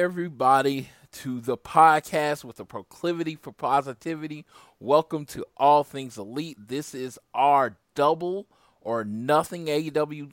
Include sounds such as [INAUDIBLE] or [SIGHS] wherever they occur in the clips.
Everybody to the podcast with a proclivity for positivity. Welcome to All Things Elite. This is our double or nothing AEW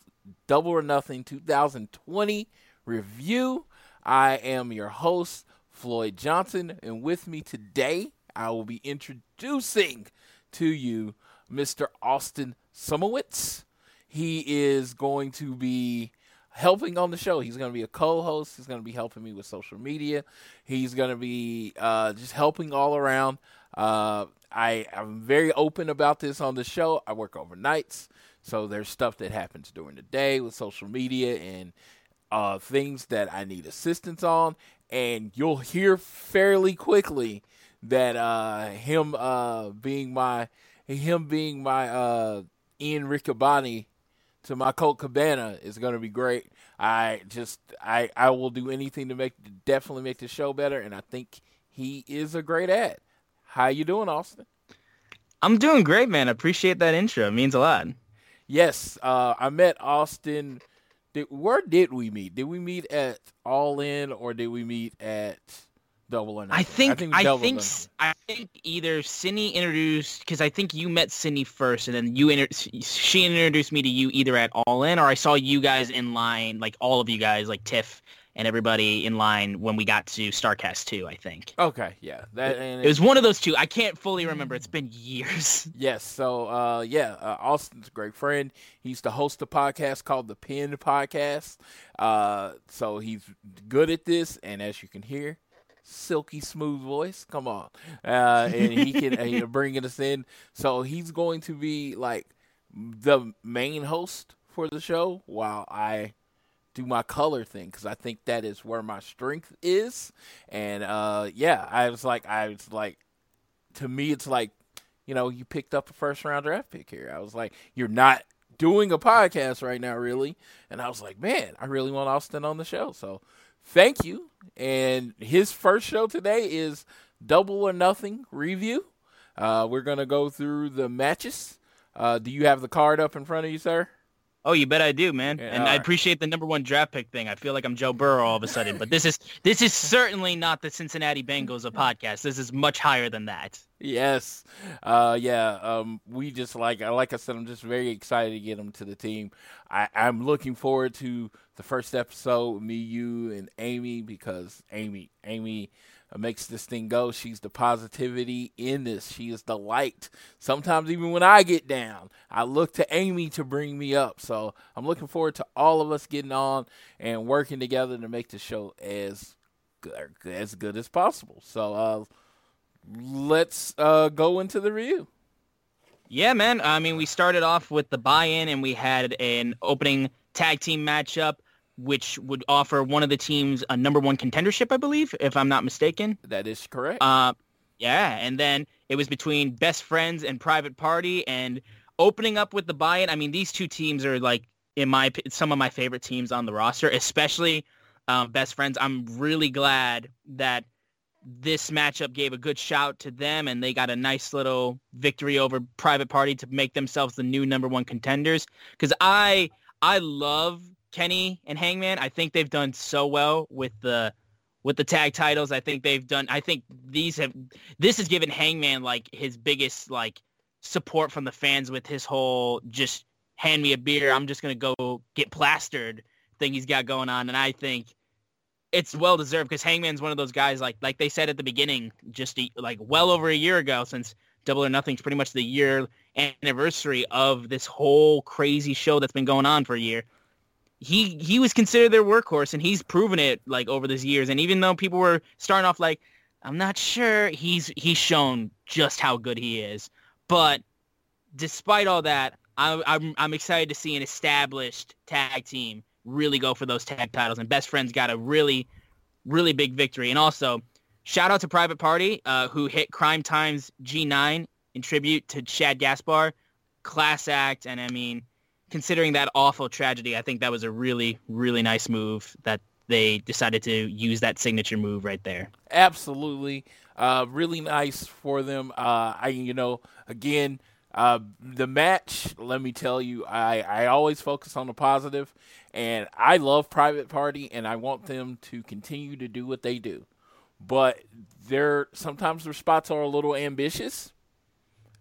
double or nothing 2020 review. I am your host Floyd Johnson and with me today I will be introducing to you Mr. Austin Sumowitz. He is going to be helping on the show. He's going to be a co-host. He's going to be helping me with social media. He's going to be uh, just helping all around. Uh, I am very open about this on the show. I work overnights, so there's stuff that happens during the day with social media and uh, things that I need assistance on. And you'll hear fairly quickly that uh, him uh, being my him being my uh, Ian Riccaboni to my Colt Cabana is going to be great. I just I I will do anything to make definitely make the show better, and I think he is a great ad. How you doing, Austin? I'm doing great, man. Appreciate that intro. It means a lot. Yes, uh, I met Austin. Did, where did we meet? Did we meet at All In or did we meet at Double or Nothing? I think I Double or think I think either Cindy introduced because I think you met Cindy first, and then you inter- she introduced me to you either at All In or I saw you guys in line, like all of you guys, like Tiff and everybody in line when we got to Starcast 2, I think. Okay, yeah, that and It was one of those two. I can't fully remember. It's been years. [LAUGHS] Yes, so uh, yeah, uh, Austin's a great friend. He used to host a podcast called the Pin Podcast. Uh, so he's good at this, and as you can hear, silky smooth voice. Come on, uh, and he can uh, bring us in. So he's going to be like the main host for the show, while I do my color thing because I think that is where my strength is. And uh, yeah, I was like, I was like, to me, it's like you know, you picked up a first round draft pick here. I was like, you're not doing a podcast right now, really. And I was like, man, I really want Austin on the show. So thank you. And his first show today is Double or Nothing review. Uh, we're to go through the matches. Uh, do you have the card up in front of you, sir? Oh, you bet I do, man. Yeah, and I right. appreciate the number one draft pick thing. I feel like I'm Joe Burrow all of a sudden, but this is this is certainly not the Cincinnati Bengals of podcast. This is much higher than that. Yes. Uh, yeah. Um, we just like, like I said, I'm just very excited to get him to the team. I, I'm looking forward to the first episode, me, you, and Amy, because Amy, Amy makes this thing go. She's the positivity in this. She is the light. Sometimes even when I get down, I look to Amy to bring me up. So I'm looking forward to all of us getting on and working together to make the show as good, as good as possible. So, uh, let's uh, go into the review. Yeah, man. I mean, we started off with the buy-in, and we had an opening tag team matchup, which would offer one of the teams a number one contendership, I believe, if I'm not mistaken. That is correct. Uh, Yeah, and then it was between Best Friends and Private Party, and opening up with the buy-in. I mean, these two teams are like in my some of my favorite teams on the roster, especially um, Best Friends. I'm really glad that this matchup gave a good shout to them, and they got a nice little victory over Private Party to make themselves the new number one contenders. Because I I love Kenny and Hangman. I think they've done so well with the with the tag titles. I think they've done. I think these have. This has given Hangman like his biggest like support from the fans with his whole just hand me a beer. I'm just gonna go get plastered thing he's got going on, and I think it's well deserved because Hangman's one of those guys like like they said at the beginning, just a, like well over a year ago since Double or Nothing's pretty much the year anniversary of this whole crazy show that's been going on for a year he he was considered their workhorse and he's proven it like over these years. And even though people were starting off like i'm not sure he's he's shown just how good he is. But despite all that I, I'm, I'm excited to see an established tag team really go for those tag titles. And best friends got a really really big victory. And also shout out to private party uh, who hit crime times g9 in tribute to Shad Gaspard. Class act and i mean considering that awful tragedy, I think that was a really, really nice move that they decided to use that signature move right there. Absolutely, uh, really nice for them. Uh, I, you know, again, uh, the match. Let me tell you, I, I always focus on the positive, and I love Private Party, and I want them to continue to do what they do. But their sometimes their spots are a little ambitious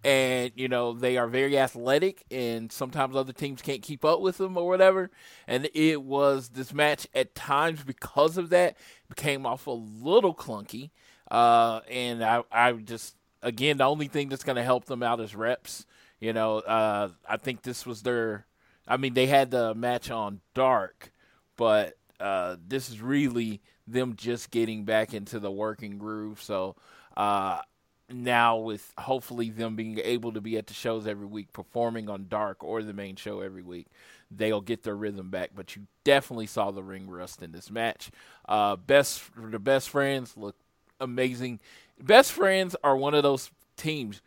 and you know they are very athletic and sometimes other teams can't keep up with them or whatever. And it was this match at times because of that became off a little clunky uh, and I, I just again the only thing that's going to help them out is reps you know uh, i think this was their i mean they had the match on dark but uh, this is really them just getting back into the working groove. So uh, now with hopefully them being able to be at the shows every week, performing on Dark or the main show every week, they'll get their rhythm back. But you definitely saw the ring rust in this match. Uh, best the best friends look amazing. Best friends are one of those teams.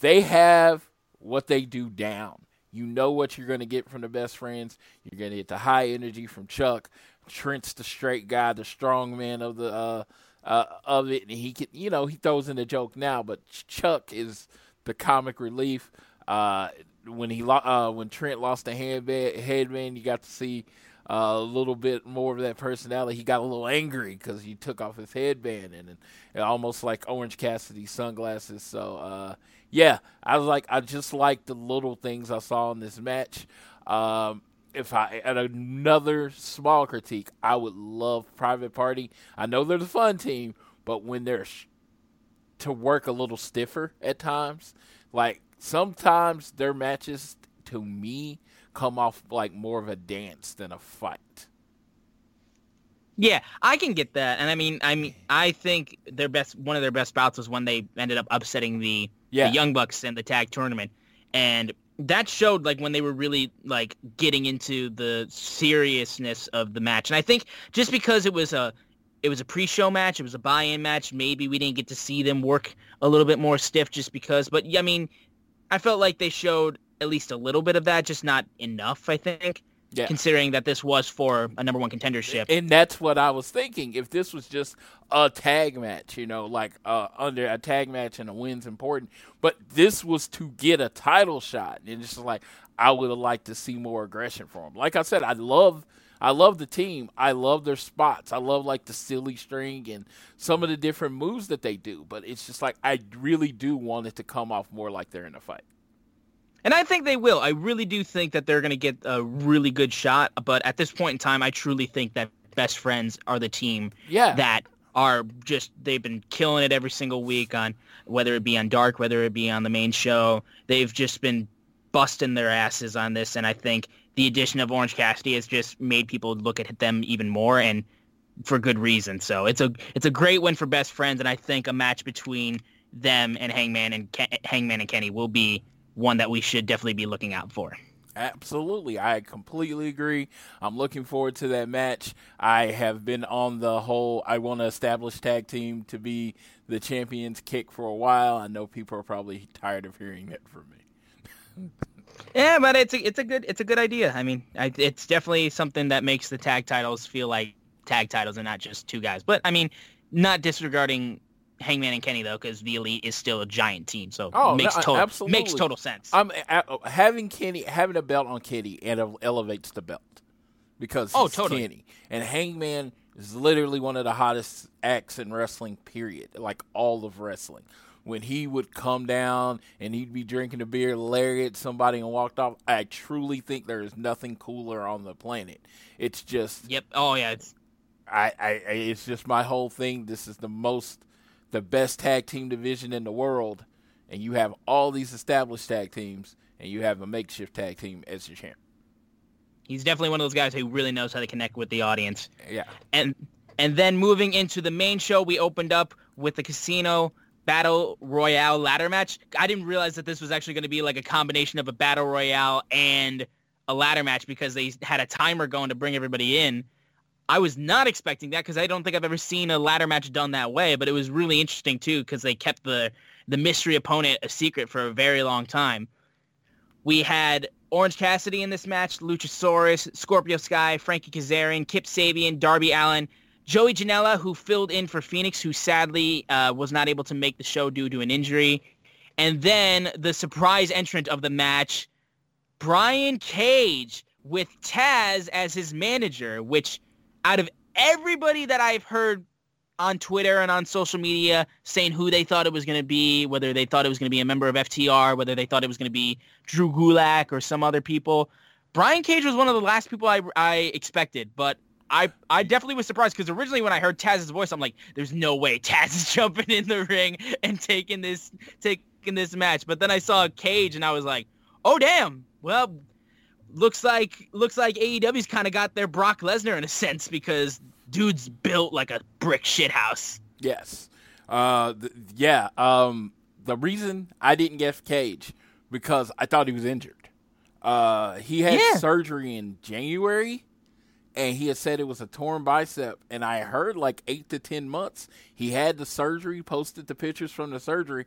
They have what they do down. You know what you're going to get from the best friends. You're going to get the high energy from Chuck. Trent's the straight guy, the strong man of the uh, uh, of it. And he can, you know, he throws in a joke now, but Chuck is the comic relief. Uh, when he lo- uh, when Trent lost the headband, headband, you got to see uh, a little bit more of that personality. He got a little angry because he took off his headband and, and almost like Orange Cassidy sunglasses. So uh, yeah, I was like, I just like the little things I saw in this match. Um, if I at another small critique, I would love Private Party. I know they're the fun team, but when they're sh- to work a little stiffer at times, like sometimes their matches to me come off like more of a dance than a fight. Yeah, I can get that, and I mean, I mean, I think their best one of their best bouts was when they ended up upsetting the, Yeah. the Young Bucks in the tag tournament, and that showed like when they were really like getting into the seriousness of the match. And I think just because it was a it was a pre-show match, it was a buy-in match, maybe we didn't get to see them work a little bit more stiff just because. But I mean, I felt like they showed at least a little bit of that, just not enough. I think. Yeah. Considering that this was for a number one contendership. And that's what I was thinking. If this was just a tag match, you know, like uh, under a tag match and a win's important, but this was to get a title shot, and it's just like I would have liked to see more aggression from them. Like I said, I love. I love the team. I love their spots. I love like the silly string and some of the different moves that they do. But it's just like I really do want it to come off more like they're in a fight. And I think they will. I really do think that they're going to get a really good shot. But at this point in time, I truly think that Best Friends are the team Yeah. that are just, they've been killing it every single week on whether it be on Dark, whether it be on the main show. They've just been busting their asses on this. And I think the addition of Orange Cassidy has just made people look at them even more and for good reason. So it's a, it's a great win for Best Friends. And I think a match between them and Hangman and Ke- Hangman and Kenny will be one that we should definitely be looking out for. Absolutely. I completely agree. I'm looking forward to that match. I have been on the whole I want to establish tag team to be the champions kick for a while. I know people are probably tired of hearing that from me. [LAUGHS] Yeah, but it's a it's a good it's a good idea. I mean, I, it's definitely something that makes the tag titles feel like tag titles and not just two guys. But I mean, not disregarding Hangman and Kenny though, because the Elite is still a giant team, so Oh, makes no, total absolutely. makes total sense. I'm uh, having Kenny having a belt on Kenny and elevates the belt because Oh, totally. Kenny and Hangman is literally one of the hottest acts in wrestling. Period, like all of wrestling. When he would come down and he'd be drinking a beer, lariat somebody and walked off, I truly think there is nothing cooler on the planet. It's just yep. Oh yeah. It's, I, I, I it's just my whole thing. This is the most, the best tag team division in the world, and you have all these established tag teams, and you have a makeshift tag team as your champ. he's definitely one of those guys who really knows how to connect with the audience. Yeah, and and then moving into the main show, we opened up with the casino battle royale ladder match. I didn't realize that this was actually going to be like a combination of a battle royale and a ladder match because they had a timer going to bring everybody in. I was not expecting that because I don't think I've ever seen a ladder match done that way, but it was really interesting too because they kept the the mystery opponent a secret for a very long time. We had Orange Cassidy in this match, Luchasaurus, Scorpio Sky, Frankie Kazarian, Kip Sabian, Darby Allin, Joey Janela, who filled in for Fenix, who sadly uh, was not able to make the show due to an injury. And then the surprise entrant of the match, Brian Cage, with Taz as his manager, which out of everybody that I've heard on Twitter and on social media saying who they thought it was going to be, whether they thought it was going to be a member of FTR, whether they thought it was going to be Drew Gulak or some other people. Brian Cage was one of the last people I, I expected, but I, I definitely was surprised because originally when I heard Taz's voice, I'm like, there's no way Taz is [LAUGHS] jumping in the ring and taking this taking this match. But then I saw Cage and I was like, oh damn, well, looks like looks like AEW's kind of got their Brock Lesnar in a sense because dude's built like a brick shithouse. yes, uh, th- yeah. Um, the reason I didn't get Cage because I thought he was injured. Uh, he had Yeah. surgery in January. and he had said it was a torn bicep and i heard like eight to ten months he had the surgery posted the pictures from the surgery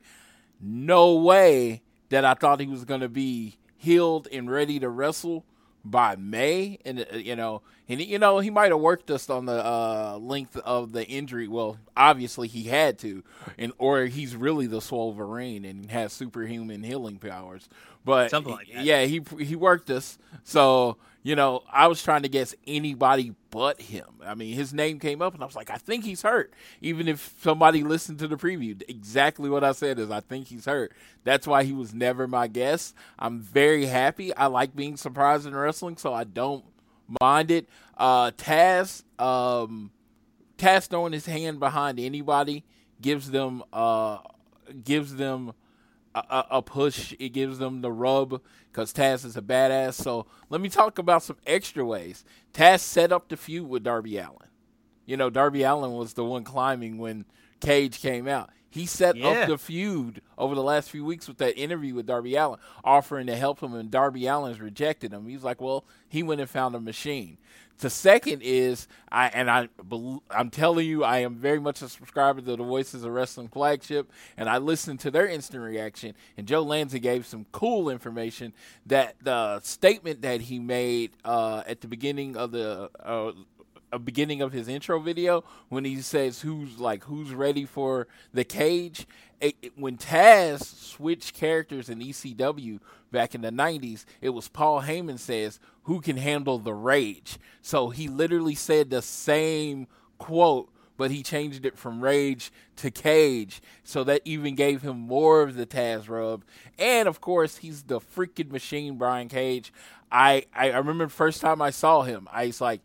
no way that i thought he was going to be healed and ready to wrestle by may. And uh, you know and you know he might have worked us on the uh, length of the injury. Well obviously he had to and or he's really the Wolverine and has superhuman healing powers. But Something like that. yeah he he worked us. So you know, I was trying to guess anybody but him. I mean, his name came up, and I was like, I think he's hurt. Even if somebody listened to the preview, exactly what I said is, I think he's hurt. That's why he was never my guess. I'm very happy. I like being surprised in wrestling, so I don't mind it. Uh, Taz, um, Taz throwing his hand behind anybody gives them, uh, gives them a, a, push. It gives them the rub because Taz is a badass. So let me talk about some extra ways. Taz set up the feud with Darby Allin. You know, Darby Allin was the one climbing when Cage came out. He set Yeah. up the feud over the last few weeks with that interview with Darby Allin, offering to help him, and Darby Allin's rejected him. He's like, "Well, he went and found a machine." The second is, I and I, I'm telling you, I am very much a subscriber to the Voices of Wrestling flagship, and I listened to their instant reaction. And Joe Lanza gave some cool information that the statement that he made uh, at the beginning of the uh, a beginning of his intro video when he says who's like who's ready for the cage. It, it- when Taz switched characters in ECW back in the 90s it was Paul Heyman says who can handle the rage? So he literally said the same quote but he changed it from rage to cage. So that even gave him more of the Taz rub. And of course he's the freaking machine Brian Cage. I I, remember the first time I saw him I was like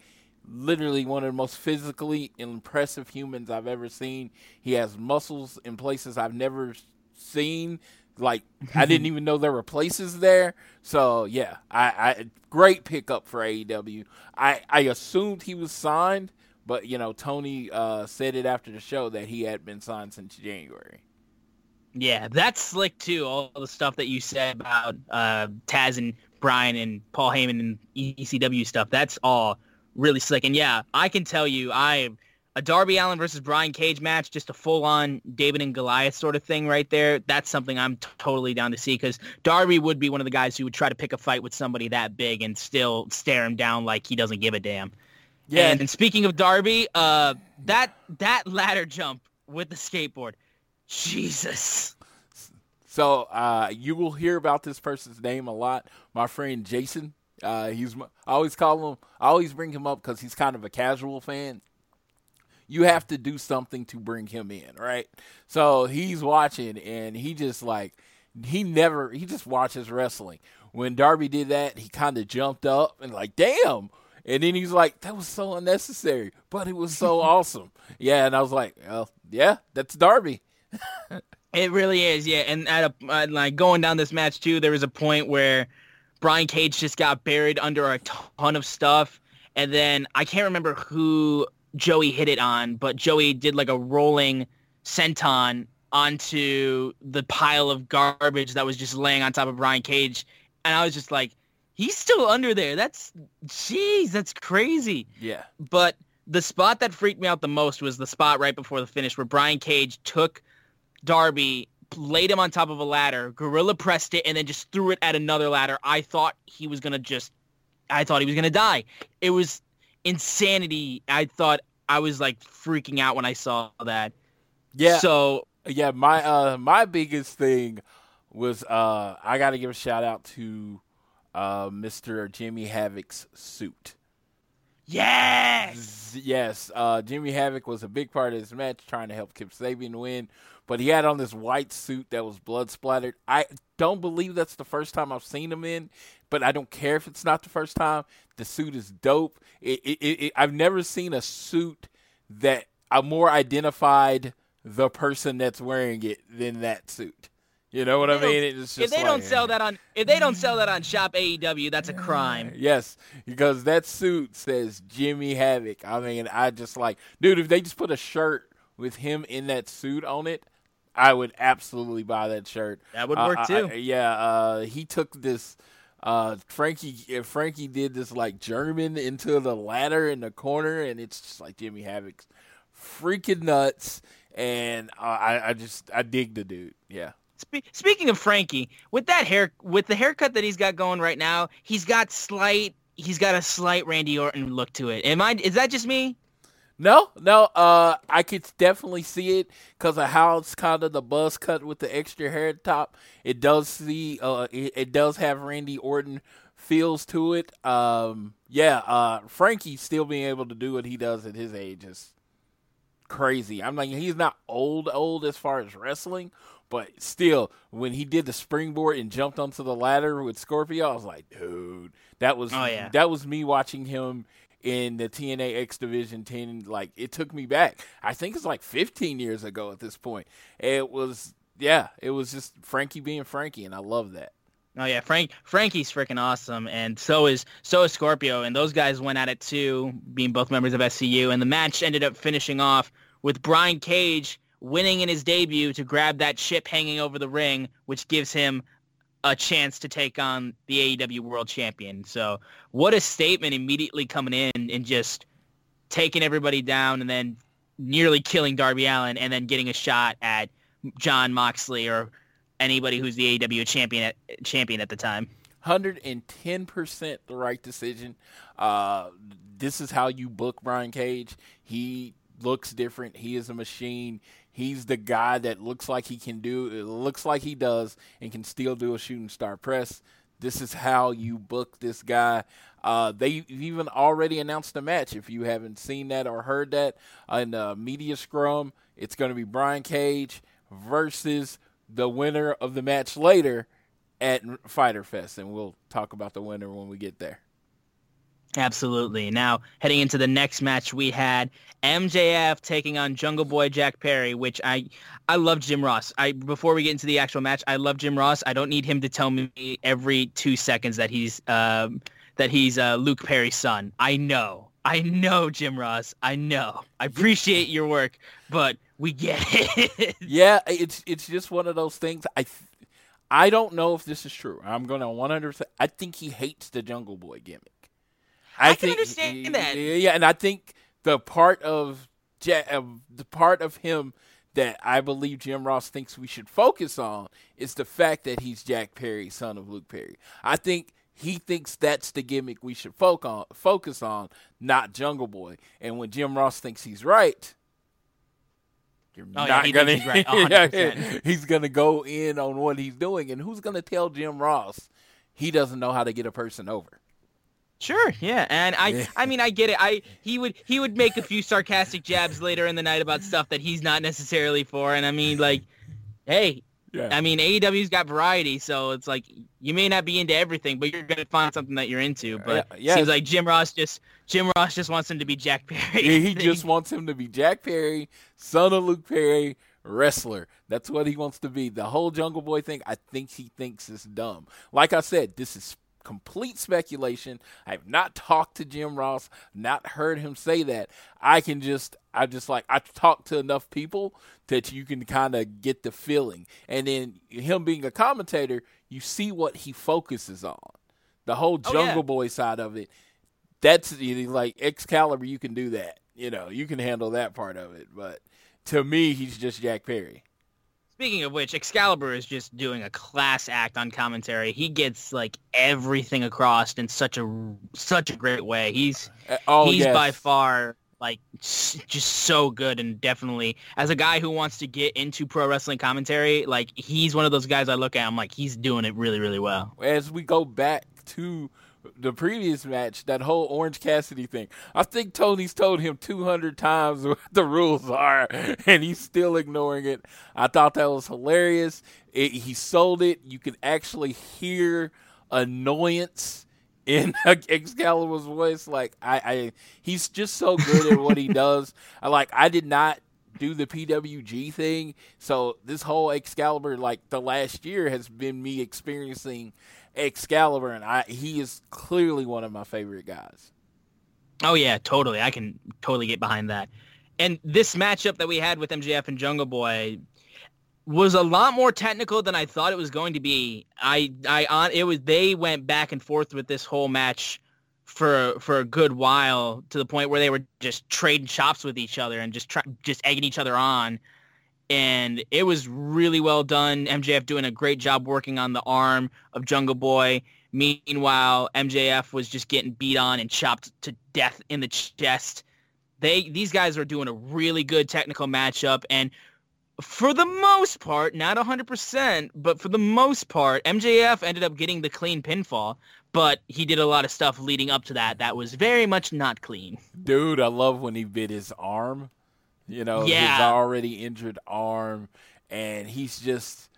literally one of the most physically impressive humans I've ever seen. He has muscles in places I've never seen. Like I didn't [LAUGHS] even know there were places there. So yeah, I, I great pickup for AEW. I I assumed he was signed, but you know Tony uh, said it after the show that he had been signed since January. Yeah, that's slick too. All the stuff that you said about uh, Taz and Brian and Paul Heyman and ECW stuff. That's all really slick. And yeah, I can tell you, I a Darby Allin versus Brian Cage match, just a full on David and Goliath sort of thing right there. That's something I'm t- totally down to see because Darby would be one of the guys who would try to pick a fight with somebody that big and still stare him down like he doesn't give a damn. Yeah. And, and speaking of Darby, uh, that that ladder jump with the skateboard, Jesus. So uh, you will hear about this person's name a lot. My friend Jason. Uh, he's I always call him. I always bring him up because he's kind of a casual fan. You have to do something to bring him in, right? So he's watching, and he just like he never he just watches wrestling. When Darby did that, he kind of jumped up and like, damn. And then he's like, that was so unnecessary, but it was so [LAUGHS] awesome. Yeah, and I was like, well, yeah, that's Darby. [LAUGHS] It really is, yeah. And at a uh, like going down this match too, there was a point where Brian Cage just got buried under a ton of stuff, and then I can't remember who Joey hit it on, but Joey did like a rolling senton onto the pile of garbage that was just laying on top of Brian Cage, and I was just like, he's still under there. That's jeez, that's crazy. Yeah. But the spot that freaked me out the most was the spot right before the finish where Brian Cage took Darby, laid him on top of a ladder, gorilla pressed it, and then just threw it at another ladder. I thought he was gonna just, I thought he was gonna die. It was insanity. I thought I was like freaking out when I saw that. Yeah. So yeah, my uh my biggest thing was uh I got to give a shout out to uh Mr. Jimmy Havoc's suit. yes, Yes, uh Jimmy Havoc was a big part of this match trying to help Kip Sabian win, but he had on this white suit that was blood splattered. I don't believe that's the first time I've seen him in, but I don't care if it's not the first time. The suit is dope. It, it, it, I've never seen a suit that I more identified the person that's wearing it than that suit. You know what I mean? It's if just they don't sell that on if they don't sell that on Shop AEW, that's a crime. [SIGHS] Yes, because that suit says Jimmy Havoc. I mean, I just like, dude, if they just put a shirt with him in that suit on it, I would absolutely buy that shirt. That would Uh, work I- too. I- yeah, uh, he took this. Uh, Frankie, uh, Frankie did this like German into the ladder in the corner, and it's just like Jimmy Havoc's freaking nuts. And uh, I, I just, I dig the dude. Yeah. Spe- speaking of Frankie, with that hair, with the haircut that he's got going right now, he's got slight, he's got a slight Randy Orton look to it. Am I? Is that just me? No, no. Uh, I could definitely see it because of how it's kind of the buzz cut with the extra hair top. It does see. Uh, it, it does have Randy Orton feels to it. Um, yeah. Uh, Frankie still being able to do what he does at his age is crazy. I'm like, he's not old, old as far as wrestling, but still, when he did the springboard and jumped onto the ladder with Scorpio, I was like, dude, that was Oh, yeah. that was me watching him in the TNA X Division 10. Like, it took me back. I think it's like 15 years ago at this point. It was, yeah, it was just Frankie being Frankie, and I love that. Oh yeah, Frank Frankie's freaking awesome, and so is so is Scorpio, and those guys went at it too, being both members of SCU, and the match ended up finishing off with Brian Cage winning in his debut to grab that chip hanging over the ring, which gives him a chance to take on the AEW World Champion. So what a statement immediately coming in and just taking everybody down and then nearly killing Darby Allin and then getting a shot at Jon Moxley or anybody who's the AEW champion at, champion at the time. 110% the right decision. Uh, this is how you book Brian Cage. He looks different. He is a machine. He's the guy that looks like he can do, it looks like he does, and can still do a shooting star press. This is how you book this guy. Uh, they even already announced the match. If you haven't seen that or heard that in the media scrum, it's going to be Brian Cage versus the winner of the match later at Fyter Fest, and we'll talk about the winner when we get there. Absolutely. Now, heading into the next match, we had MJF taking on Jungle Boy Jack Perry, which I I love Jim Ross. I before we get into the actual match, I love Jim Ross. I don't need him to tell me every two seconds that he's um, that he's uh, Luke Perry's son. I know. I know, Jim Ross. I know. I appreciate your work, but we get [LAUGHS] it. Yeah, it's it's just one of those things. I I don't know if this is true. I'm to 100. I think he hates the Jungle Boy gimmick. I can understand that. Yeah, yeah, and I think the part of of uh, the part of him that I believe Jim Ross thinks we should focus on is the fact that he's Jack Perry, son of Luke Perry. I think he thinks that's the gimmick we should focus on, focus on, not Jungle Boy. And when Jim Ross thinks he's right, you're Oh, not thinks gonna. right, [LAUGHS] Yeah, he's gonna go in on what he's doing, and who's gonna tell Jim Ross he doesn't know how to get a person over? Sure, yeah, and I, Yeah. I mean, I get it. I he would he would make a few sarcastic jabs later in the night about stuff that he's not necessarily for, and I mean, like, hey, Yeah. I mean, AEW's got variety, so it's like you may not be into everything, but you're gonna find something that you're into. But Yeah, yeah. seems like Jim Ross just Jim Ross just wants him to be Jack Perry. Yeah, he [LAUGHS] just wants him to be Jack Perry, son of Luke Perry, wrestler. That's what he wants to be. The whole Jungle Boy thing, I think he thinks is dumb. Like I said, this is complete speculation. I've not talked to Jim Ross, not heard him say that. I can just, I just like, I've talked to enough people that you can kind of get the feeling. And then him being a commentator, you see what he focuses on. The whole Oh, yeah. Jungle Boy side of it that's like Excalibur. You can do that. You know, you can handle that part of it. But to me, he's just Jack Perry. Speaking of which, Excalibur is just doing a class act on commentary. He gets like everything across in such a such a great way. He's Uh, Oh, he's yes. by far like just so good and definitely as a guy who wants to get into pro wrestling commentary, like he's one of those guys I look at. I'm like he's doing it really really well. As we go back to the previous match, that whole Orange Cassidy thing, I think Tony's told him 200 times [LAUGHS] what the rules are, [LAUGHS] and he's still ignoring it. I thought that was hilarious. It, he sold it. You can actually hear annoyance in [LAUGHS] Excalibur's voice. Like I, I, he's just so good at what he does. I like. I did not do the PWG thing, so this whole Excalibur, like the last year, has been me experiencing Excalibur, and I he is clearly one of my favorite guys. Oh yeah, totally. I can totally get behind that. And this matchup that we had with MJF and Jungle Boy was a lot more technical than I thought it was going to be. I I on it was they went back and forth with this whole match for for a good while to the point where they were just trading chops with each other and just try, just egging each other on. And it was really well done. MJF doing a great job working on the arm of Jungle Boy. Meanwhile, MJF was just getting beat on and chopped to death in the chest. They these guys are doing a really good technical matchup and for the most part, not 100%, but for the most part, MJF ended up getting the clean pinfall, but he did a lot of stuff leading up to that that was very much not clean. Dude, I love when he bit his arm. You know, his already injured arm, and he's just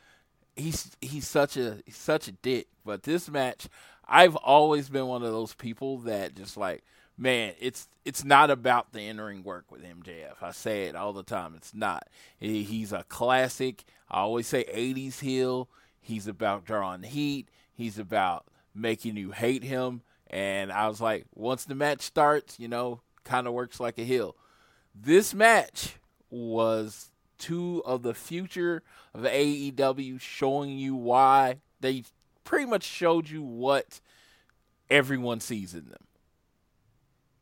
he's he's such a he's such a dick. But this match, I've always been one of those people that just like, man, it's it's not about the entering work with MJF. I say it all the time. It's not. He's a classic. I always say '80s heel. He's about drawing heat. He's about making you hate him. And I was like, once the match starts, you know, kind of works like a heel. This match was two of the future of AEW showing you why they pretty much showed you what everyone sees in them.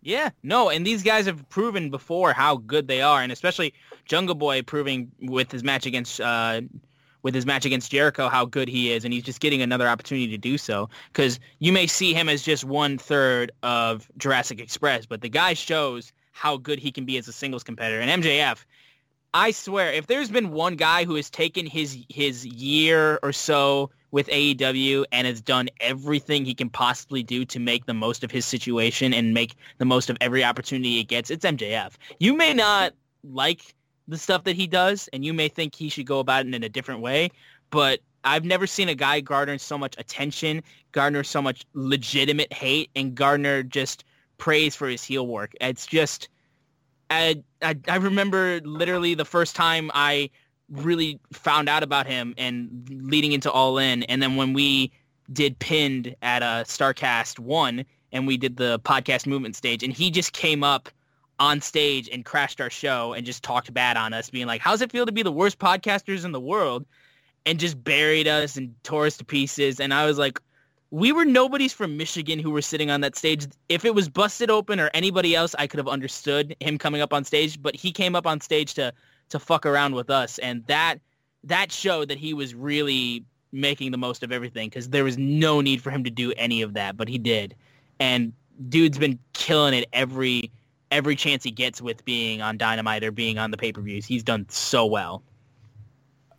Yeah, no, and these guys have proven before how good they are, and especially Jungle Boy proving with his match against uh, with his match against Jericho how good he is, and he's just getting another opportunity to do so. Because you may see him as just one third of Jurassic Express, but the guy shows how good he can be as a singles competitor. And MJF, I swear, if there's been one guy who has taken his his year or so with AEW and has done everything he can possibly do to make the most of his situation and make the most of every opportunity he gets, it's MJF. You may not like the stuff that he does, and you may think he should go about it in a different way, but I've never seen a guy garner so much attention, garner so much legitimate hate, and garner just praise for his heel work. It's just I, I I remember literally the first time I really found out about him and leading into All In, and then when we did pinned at a Starcast one, and we did the podcast movement stage, and he just came up on stage and crashed our show and just talked bad on us, being like, "How's it feel to be the worst podcasters in the world?" and just buried us and tore us to pieces. And I was like, we were nobodies from Michigan who were sitting on that stage. If it was busted open or anybody else, I could have understood him coming up on stage, but he came up on stage to to fuck around with us, and that that showed that he was really making the most of everything because there was no need for him to do any of that, but he did. And dude's been killing it every every chance he gets with being on Dynamite or being on the pay-per-views. He's done so well.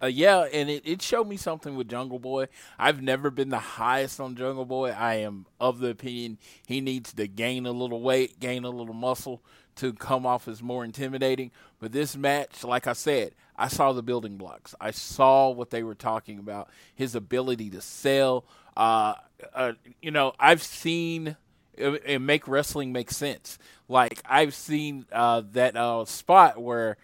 Uh, yeah, and it, it showed me something with Jungle Boy. I've never been the highest on Jungle Boy. I am of the opinion he needs to gain a little weight, gain a little muscle to come off as more intimidating. But this match, like I said, I saw the building blocks. I saw what they were talking about. His ability to sell. Uh, uh, you know, I've seen and make wrestling make sense. Like I've seen uh, that uh, spot where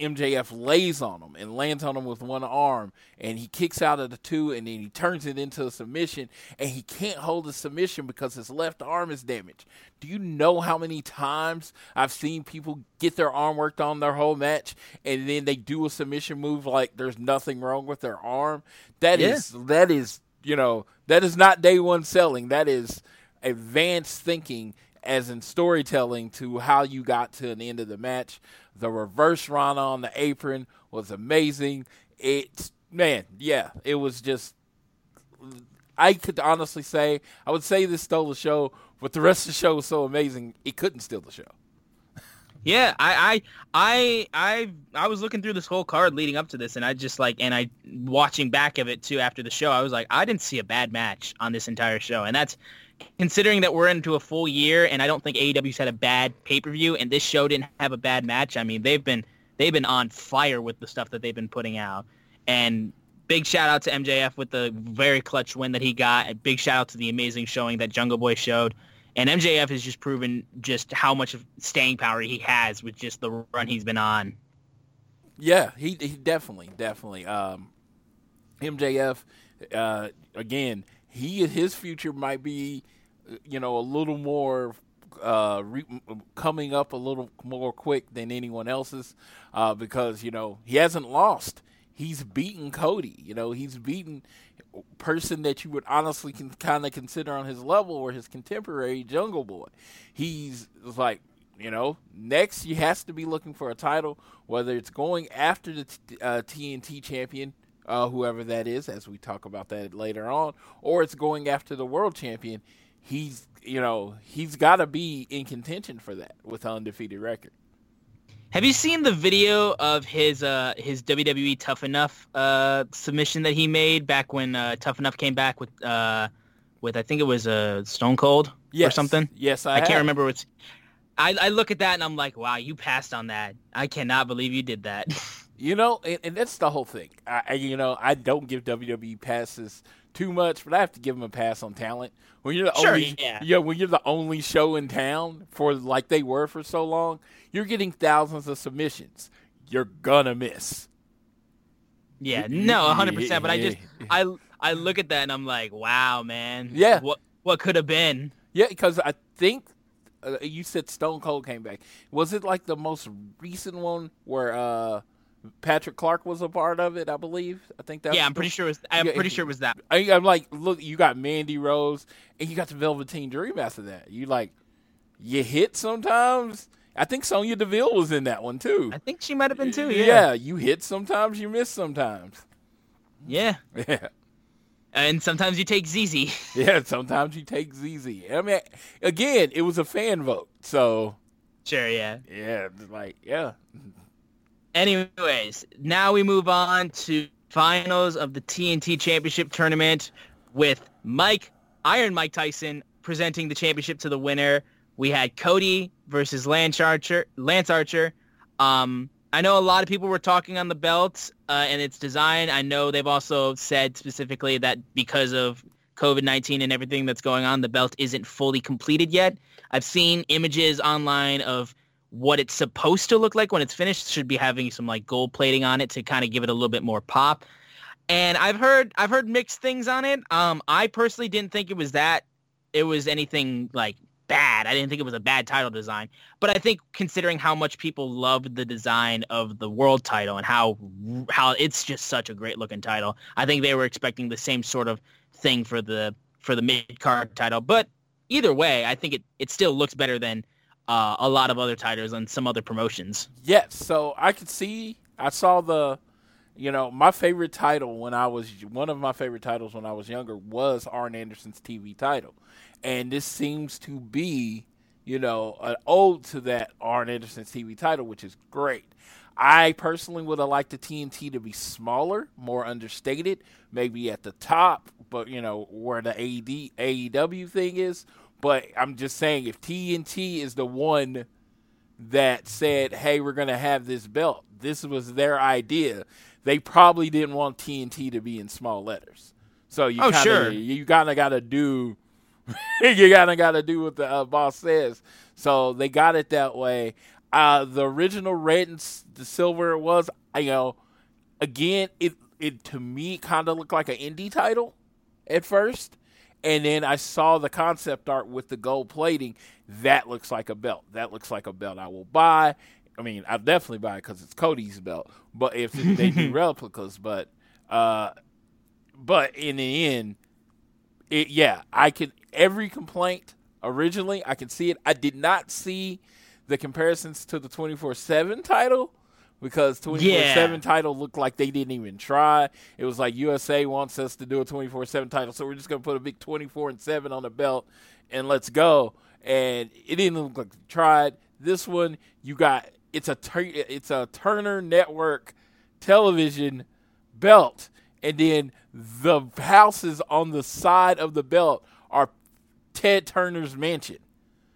MJF lays on him and lands on him with one arm, and he kicks out of the two, and then he turns it into a submission, and he can't hold the submission because his left arm is damaged. Do you know how many times I've seen people get their arm worked on their whole match, and then they do a submission move like there's nothing wrong with their arm? That Yeah. is that is you know that is not day one selling. That is advanced thinking as in storytelling to how you got to an end of the match. The reverse Rana on the apron was amazing. It's man, yeah, it was just. I could honestly say I would say this stole the show, but the rest of the show was so amazing it couldn't steal the show. Yeah, I, I, I, I, I was looking through this whole card leading up to this, and I just like, and I watching back of it too after the show. I was like, I didn't see a bad match on this entire show, and that's considering that we're into a full year, and I don't think AEW's had a bad pay per view, and this show didn't have a bad match. I mean, they've been they've been on fire with the stuff that they've been putting out, and big shout out to MJF with the very clutch win that he got. A big shout out to the amazing showing that Jungle Boy showed. And MJF has just proven just how much of staying power he has with just the run he's been on. Yeah, he he definitely definitely um, MJF uh, again. He his future might be you know a little more uh, re- coming up a little more quick than anyone else's uh, because you know he hasn't lost. He's beaten Cody. You know he's beaten person that you would honestly can kind of consider on his level or his contemporary Jungle Boy. He's like you know, next he has to be looking for a title, whether it's going after the t- uh, TNT champion, uh, whoever that is, as we talk about that later on, or it's going after the world champion. He's, you know, he's got to be in contention for that with an undefeated record. Have you seen the video of his uh, his WWE Tough Enough uh, submission that he made back when uh, Tough Enough came back with uh, with I think it was uh, Stone Cold or something? Yes, I, I, can't remember what's. I, I look at that and I'm like, wow, you passed on that. I cannot believe you did that. [LAUGHS] You know, and, and that's the whole thing. I, you know, I don't give WWE passes too much, but I have to give them a pass on talent. When you're the Sure, only, yeah. when you're the only show in town for like they were for so long, you're getting thousands of submissions. You're gonna miss. yeah, no, 100. percent But I just I I look at that and I'm like, wow, man. Yeah. What what could have been? Yeah, because I think uh, you said Stone Cold came back. Was it like the most recent one where uh, Patrick Clark was a part of it? I believe. I think that. yeah, I'm pretty sure it was. I'm Yeah, pretty sure it was that. I, I'm like, look, you got Mandy Rose and you got the Velveteen Dream after that. You like, you hit sometimes. I think Sonya Deville was in that one too. I think she might have been too. Yeah. you hit sometimes, you miss sometimes. Yeah. [LAUGHS] Yeah, And sometimes you take ZZ. [LAUGHS] yeah. Sometimes you take ZZ. I mean, again, it was a fan vote, so sure, yeah. yeah, like yeah, Anyways, now we move on to finals of the TNT Championship tournament with Mike Iron Mike Tyson presenting the championship to the winner. We had Cody versus Lance Archer. Lance Archer. Um, I know a lot of people were talking on the belt uh, and its design. I know they've also said specifically that because of COVID-19 and everything that's going on, the belt isn't fully completed yet. I've seen images online of what it's supposed to look like when it's finished. Should be having some like gold plating on it to kind of give it a little bit more pop. And I've heard I've heard mixed things on it. Um, I personally didn't think it was that it was anything like bad. I didn't think it was a bad title design. But I think considering how much people loved the design of the world title and how how it's just such a great looking title, I think they were expecting the same sort of thing for the for the mid card title. But either way, I think it, it still looks better than uh, a lot of other titles and some other promotions. Yes, so I could see. I saw the, you know, my favorite title when I was one of my favorite titles when I was younger was Arn Anderson's TV title, and this seems to be, you know, an ode to that Arn Anderson's TV title, which is great. I personally would have liked the TNT to be smaller, more understated, maybe at the top, but you know where the AD, AEW thing is. But I'm just saying, if TNT is the one that said, "Hey, we're going to have this belt," this was their idea. They probably didn't want TNT to be in small letters. So you Oh, kinda, sure. you kind of got to do [LAUGHS] you kind of got to do what the uh, boss says. So they got it that way. Uh, the original red and s- the silver was, you know, again, it it to me kind of looked like an indie title at first, and then I saw the concept art with the gold plating. That looks like a belt. That looks like a belt I will buy. I mean, I'll definitely buy it because it's Cody's belt. But if they do [LAUGHS] replicas, but uh, but in the end, it, yeah, I can every complaint originally I can see it. I did not see the comparisons to the twenty four seven title because twenty four seven title looked like they didn't even try. It was like USA wants us to do a twenty four seven title, so we're just gonna put a big twenty four and seven on the belt and let's go. And it didn't look like they tried. This one you got it's a it's a Turner Network television belt, and then the houses on the side of the belt are Ted Turner's mansion.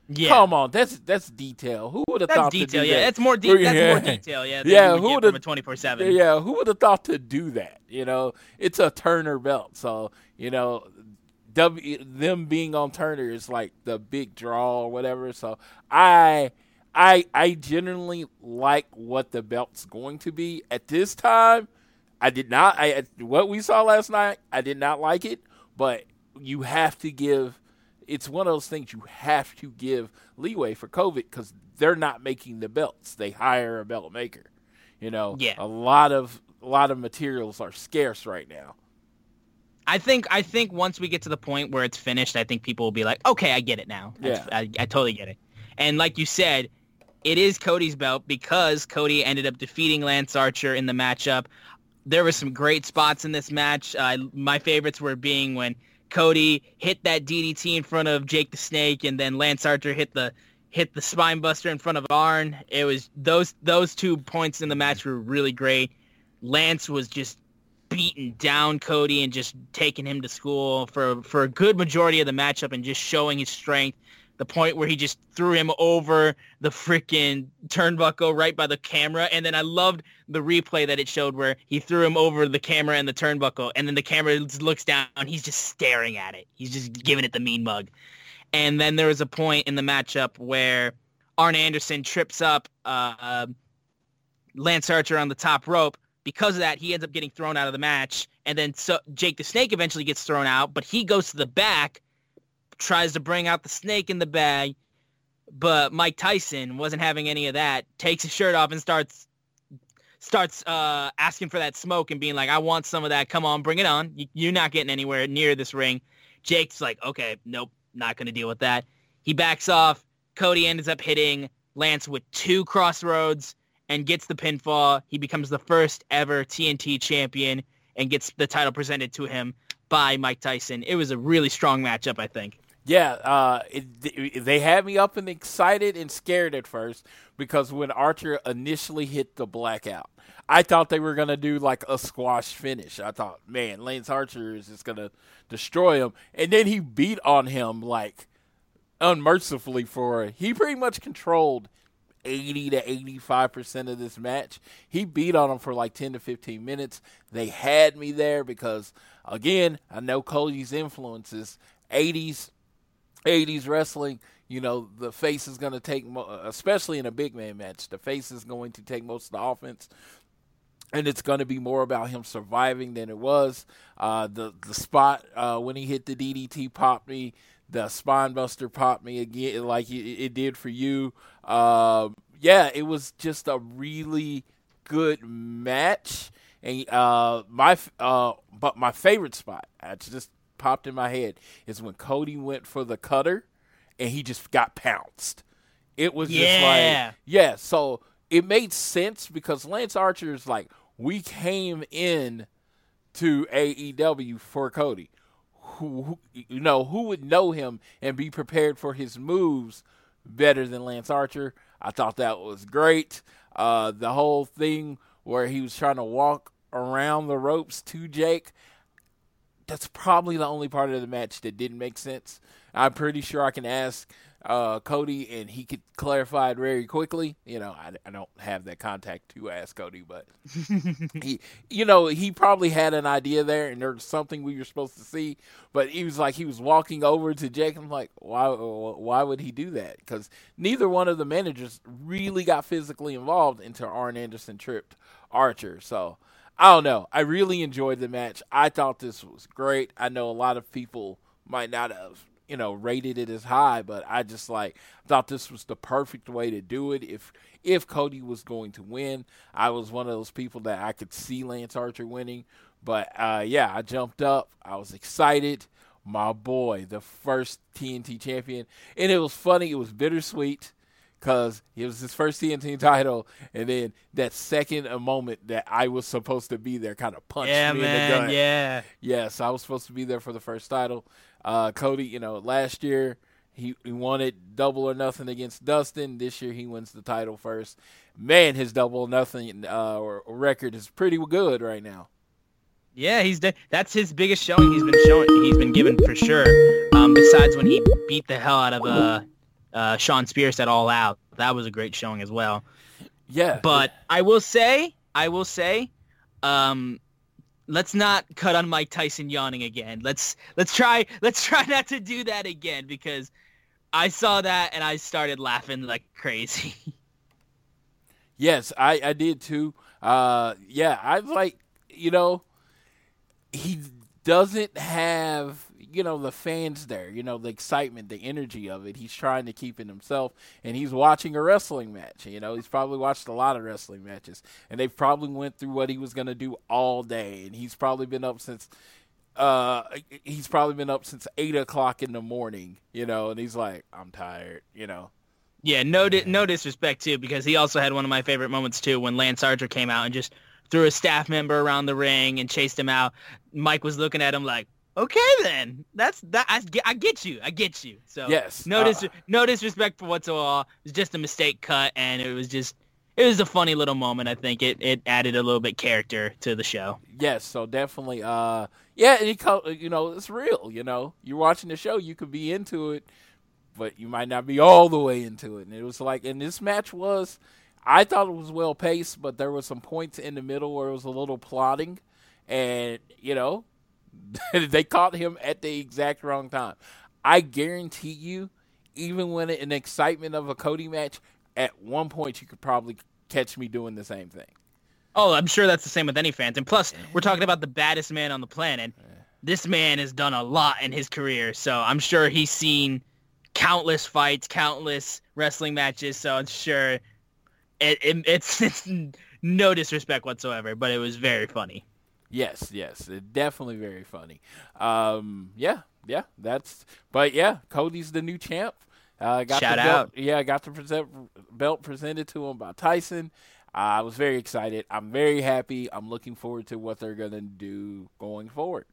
Yeah. Come on, that's that's detail. Who would have thought detail, to do yeah. that? That's more, de- that's more detail, yeah. Yeah, who would've- twenty four seven. Yeah, who would have thought to do that? You know, it's a Turner belt, so you know, W them being on Turner is like the big draw or whatever. So I, I, I generally like what the belt's going to be at this time. I did not. I what we saw last night. I did not like it, but you have to give. It's one of those things you have to give leeway for COVID because they're not making the belts. They hire a belt maker. You know, Yeah. a lot of a lot of materials are scarce right now. I think I think once we get to the point where it's finished, I think people will be like, okay, I get it now. Yeah. I, I totally get it. And like you said, it is Cody's belt because Cody ended up defeating Lance Archer in the matchup. There were some great spots in this match. Uh, my favorites were being when Cody hit that DDT in front of Jake the Snake, and then Lance Archer hit the hit the spine buster in front of Arn. It was those those two points in the match were really great. Lance was just beating down Cody and just taking him to school for for a good majority of the matchup and just showing his strength. The point where he just threw him over the freaking turnbuckle right by the camera, and then I loved the replay that it showed where he threw him over the camera and the turnbuckle, and then the camera looks down, he's just staring at it. He's just giving it the mean mug. And then there was a point in the matchup where Arn Anderson trips up uh, Lance Archer on the top rope. Because of that, he ends up getting thrown out of the match. And then so Jake the Snake eventually gets thrown out, but he goes to the back, tries to bring out the snake in the bag. But Mike Tyson wasn't having any of that. Takes his shirt off and starts starts uh, asking for that smoke and being like, "I want some of that. Come on, bring it on. You- You're not getting anywhere near this ring." Jake's like, "Okay, nope, not to deal with that." He backs off. Cody ends up hitting Lance with two CrossRhodes and gets the pinfall. He becomes the first ever TNT champion and gets the title presented to him by Mike Tyson. It was a really strong matchup, I think. Yeah, uh, it, they had me up and excited and scared at first because when Archer initially hit the blackout, I thought they were gonna do like a squash finish. I thought, man, Lance Archer is just gonna destroy him, and then he beat on him like unmercifully for he pretty much controlled 80 to 85% of this match. He beat on him for like 10 to 15 minutes. They had me there because again, I know Cody's influences 80s 80s wrestling, you know, the face is going to take mo- especially in a big man match, the face is going to take most of the offense. and it's going to be more about him surviving than it was. Uh, the the spot uh, when he hit the DDT popped me. The spine buster popped me again, like it, it did for you. Uh, yeah, it was just a really good match. And uh, my uh, but my favorite spot, I just popped in my head, is when Cody went for the cutter, and he just got pounced. It was just like yeah. So it made sense because Lance Archer is like we came in to AEW for Cody. Who, who you know who would know him and be prepared for his moves better than Lance Archer? I thought that was great. Uh, the whole thing where he was trying to walk around the ropes to Jake. That's probably the only part of the match that didn't make sense. I'm pretty sure I can ask uh, Cody and he could clarify it very quickly. You know, I, I don't have that contact to ask Cody, but [LAUGHS] he, you know, he probably had an idea there, and there's something we were supposed to see. But he was like, he was walking over to Jake. I'm like, why? Why would he do that? Because neither one of the managers really got physically involved until Arn Anderson tripped Archer. So I don't know. I really enjoyed the match. I thought this was great. I know a lot of people might not have you know rated it as high but i just like thought this was the perfect way to do it. If if cody was going to win i was one of those people that i could see lance archer winning. But uh yeah i jumped up. I was excited. My boy the first tnt champion. And it was funny. It was bittersweet because it was his first TNT title, and then that second moment that I was supposed to be there kind of punched Yeah, me in the gut. Yeah. Yes, I was supposed to be there for the first title. Uh, Cody, you know, last year he, he won it double or nothing against Dustin. This year he wins the title first. Man, his double or nothing uh, or, or record is pretty good right now. Yeah, he's de- that's his biggest showing he's been showing he's been given for sure. Um, besides when he beat the hell out of uh, uh, Shawn Spears at All Out, that was a great showing as well. Yeah, But I will say, I will say, um, let's not cut on Mike Tyson yawning again. Let's let's try [LAUGHS] let's try not to do that again because I saw that and I started laughing like [LAUGHS] crazy. Yes, I, I did too. Uh, yeah, I like, you know, he doesn't have, you know, the fans there, you know, the excitement, the energy of it. He's trying to keep it himself, and he's watching a wrestling match. You know, he's probably watched a lot of wrestling matches, and they probably went through what he was going to do all day, and he's probably been up since. Uh, he's probably been up since eight o'clock in the morning, you know, and he's like, "I'm tired," you know. Yeah, no, di- no disrespect too, because he also had one of my favorite moments too when Lance Archer came out and just threw a staff member around the ring and chased him out. Mike was looking at him like, "Okay, then, that's that. I get, I get you, I get you." So Yes, no, uh, no disrespect for whatsoever. It was just a mistake cut, and it was just, it was a funny little moment. I think it it added a little bit character to the show. Yes, so definitely, uh, yeah, and it, you know, it's real. You know, you're watching the show, you could be into it, but you might not be all the way into it. And it was like, and this match was, I thought it was well paced, but there were some points in the middle where it was a little plotting, and you know, [LAUGHS] they caught him at the exact wrong time. I guarantee you, even when in the excitement of a Cody match, at one point you could probably catch me doing the same thing. Oh, I'm sure that's the same with any fans. And plus, we're talking about the baddest man on the planet. This man has done a lot in his career, so I'm sure he's seen countless fights, countless wrestling matches. So I'm sure it, it, it's [LAUGHS] it's no disrespect whatsoever, but it was very funny. Yes, yes, definitely very funny. Um, yeah, yeah, that's. But yeah, Cody's the new champ. Uh, got Shout the belt, out. Yeah, I got the present, belt presented to him by Tyson. I was very excited. I'm very happy. I'm looking forward to what they're gonna do going forward.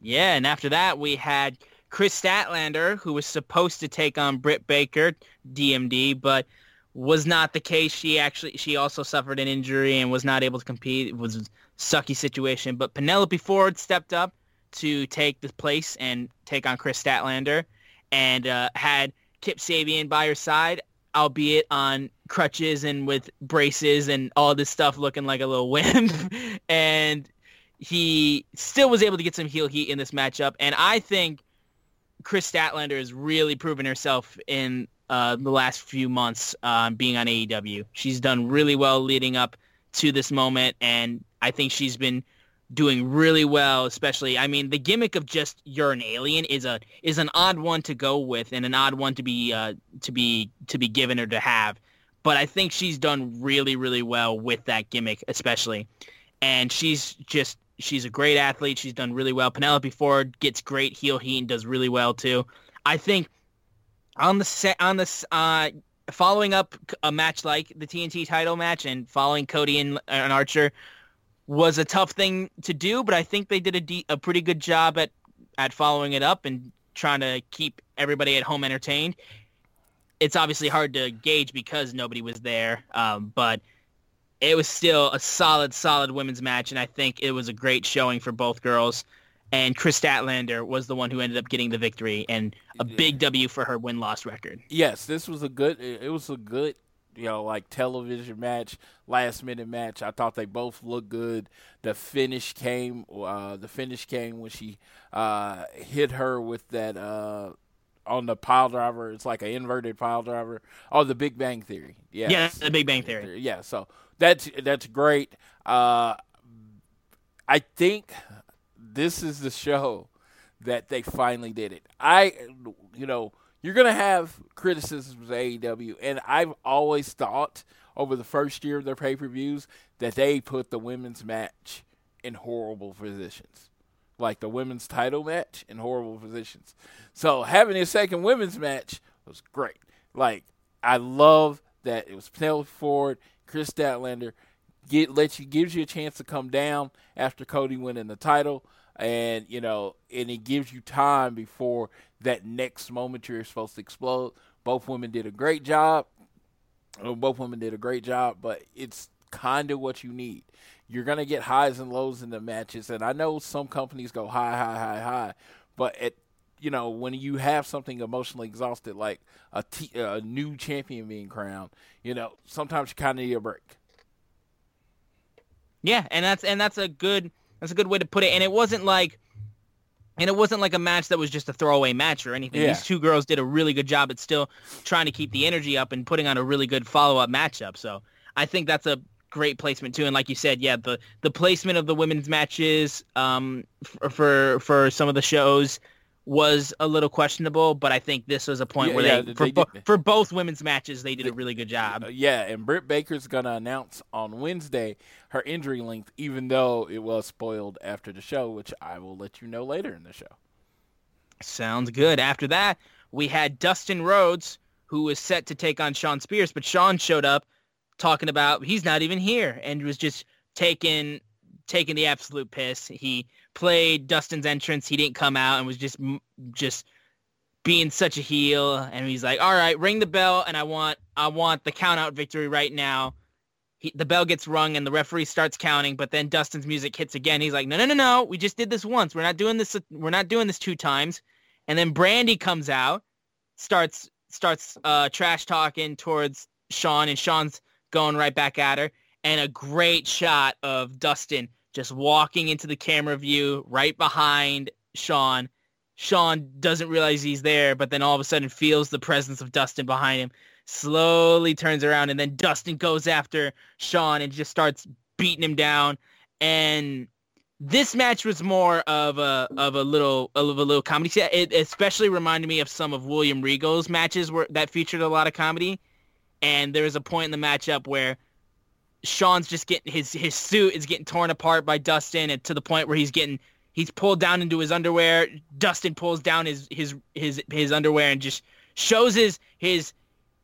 Yeah, and after that we had Kris Statlander, who was supposed to take on Britt Baker, DMD, but was not the case. She actually she also suffered an injury and was not able to compete. It was sucky situation. But Penelope Ford stepped up to take the place and take on Kris Statlander, and uh, had Kip Sabian by her side, albeit on crutches and with braces and all this stuff, looking like a little [LAUGHS] wimp. and he still was able to get some heel heat in this matchup, and I think Kris Statlander has really proven herself in uh, the last few months uh, being on AEW. She's done really well leading up to this moment, and I think she's been doing really well. Especially, I mean, the gimmick of just you're an alien is a is an odd one to go with, and an odd one to be uh, to be to be given or to have. But I think she's done really, really well with that gimmick, especially, and she's just she's a great athlete. She's done really well. Penelope Ford gets great heel heat and does really well too. I think on the set on the uh, following up a match like the TNT title match and following Cody and, and Archer was a tough thing to do, but I think they did a, de- a pretty good job at at following it up and trying to keep everybody at home entertained. It's obviously hard to gauge because nobody was there, um, but it was still a solid, solid women's match, and I think it was a great showing for both girls. And Kris Statlander was the one who ended up getting the victory, and a big W for her win-loss record. Yes, this was a good. It was a good, you know, like television match, last minute match. I thought they both looked good. The finish came. Uh, the finish came when she uh, hit her with that. Uh, on the pile driver, it's like an inverted pile driver. Oh, the Big Bang Theory. Yes. Yeah, the Big Bang Theory. Yeah, so that's that's great. Uh, I think this is the show that they finally did it. I, you know, you're gonna have criticisms of AEW, and I've always thought over the first year of their pay per views that they put the women's match in horrible positions, like the women's title match in horrible positions. So having a second women's match was great. Like I love that it was Penelope Ford, Kris Statlander, get lets you gives you a chance to come down after Cody winning the title, and you know, and it gives you time before that next moment you're supposed to explode. Both women did a great job. Both women did a great job, but it's kind of what you need. You're gonna get highs and lows in the matches, and I know some companies go high, high, high, high, but at you know when you have something emotionally exhausted like a, t- a new champion being crowned, you know sometimes you kind of need a break. Yeah, and that's and that's a good that's a good way to put it. And it wasn't like and it wasn't like a match that was just a throwaway match or anything. Yeah. These two girls did a really good job at still trying to keep the energy up and putting on a really good follow-up matchup. So I think that's a great placement too. And like you said, yeah, the the placement of the women's matches um, for, for for some of the shows was a little questionable, but I think this was a point Yeah, where yeah, they, for, they bo- for both women's matches they did a really good job. Uh, yeah, and Britt Baker's gonna announce on Wednesday her injury length, even though it was spoiled after the show, which I will let you know later in the show. Sounds good. After that, we had Dustin Rhodes, who was set to take on Shawn Spears, but Shawn showed up talking about he's not even here and was just taking taking the absolute piss. He played Dustin's entrance. He didn't come out and was just just being such a heel. And he's like, "All right, ring the bell, and I want I want the count out victory right now." He, the bell gets rung and the referee starts counting, but then Dustin's music hits again. He's like, "No, no, no, no! We just did this once. We're not doing this. We're not doing this two times." And then Brandi comes out, starts starts uh, trash talking towards Shawn, and Shawn's going right back at her. And a great shot of Dustin just walking into the camera view right behind Shawn. Shawn doesn't realize he's there, but then all of a sudden feels the presence of Dustin behind him. Slowly turns around, and then Dustin goes after Shawn and just starts beating him down. And this match was more of a of a little of a little comedy. It especially reminded me of some of William Regal's matches where that featured a lot of comedy. And there was a point in the matchup where Shawn's just getting his his suit is getting torn apart by Dustin, and to the point where he's getting he's pulled down into his underwear. Dustin pulls down his his his his underwear and just shows his his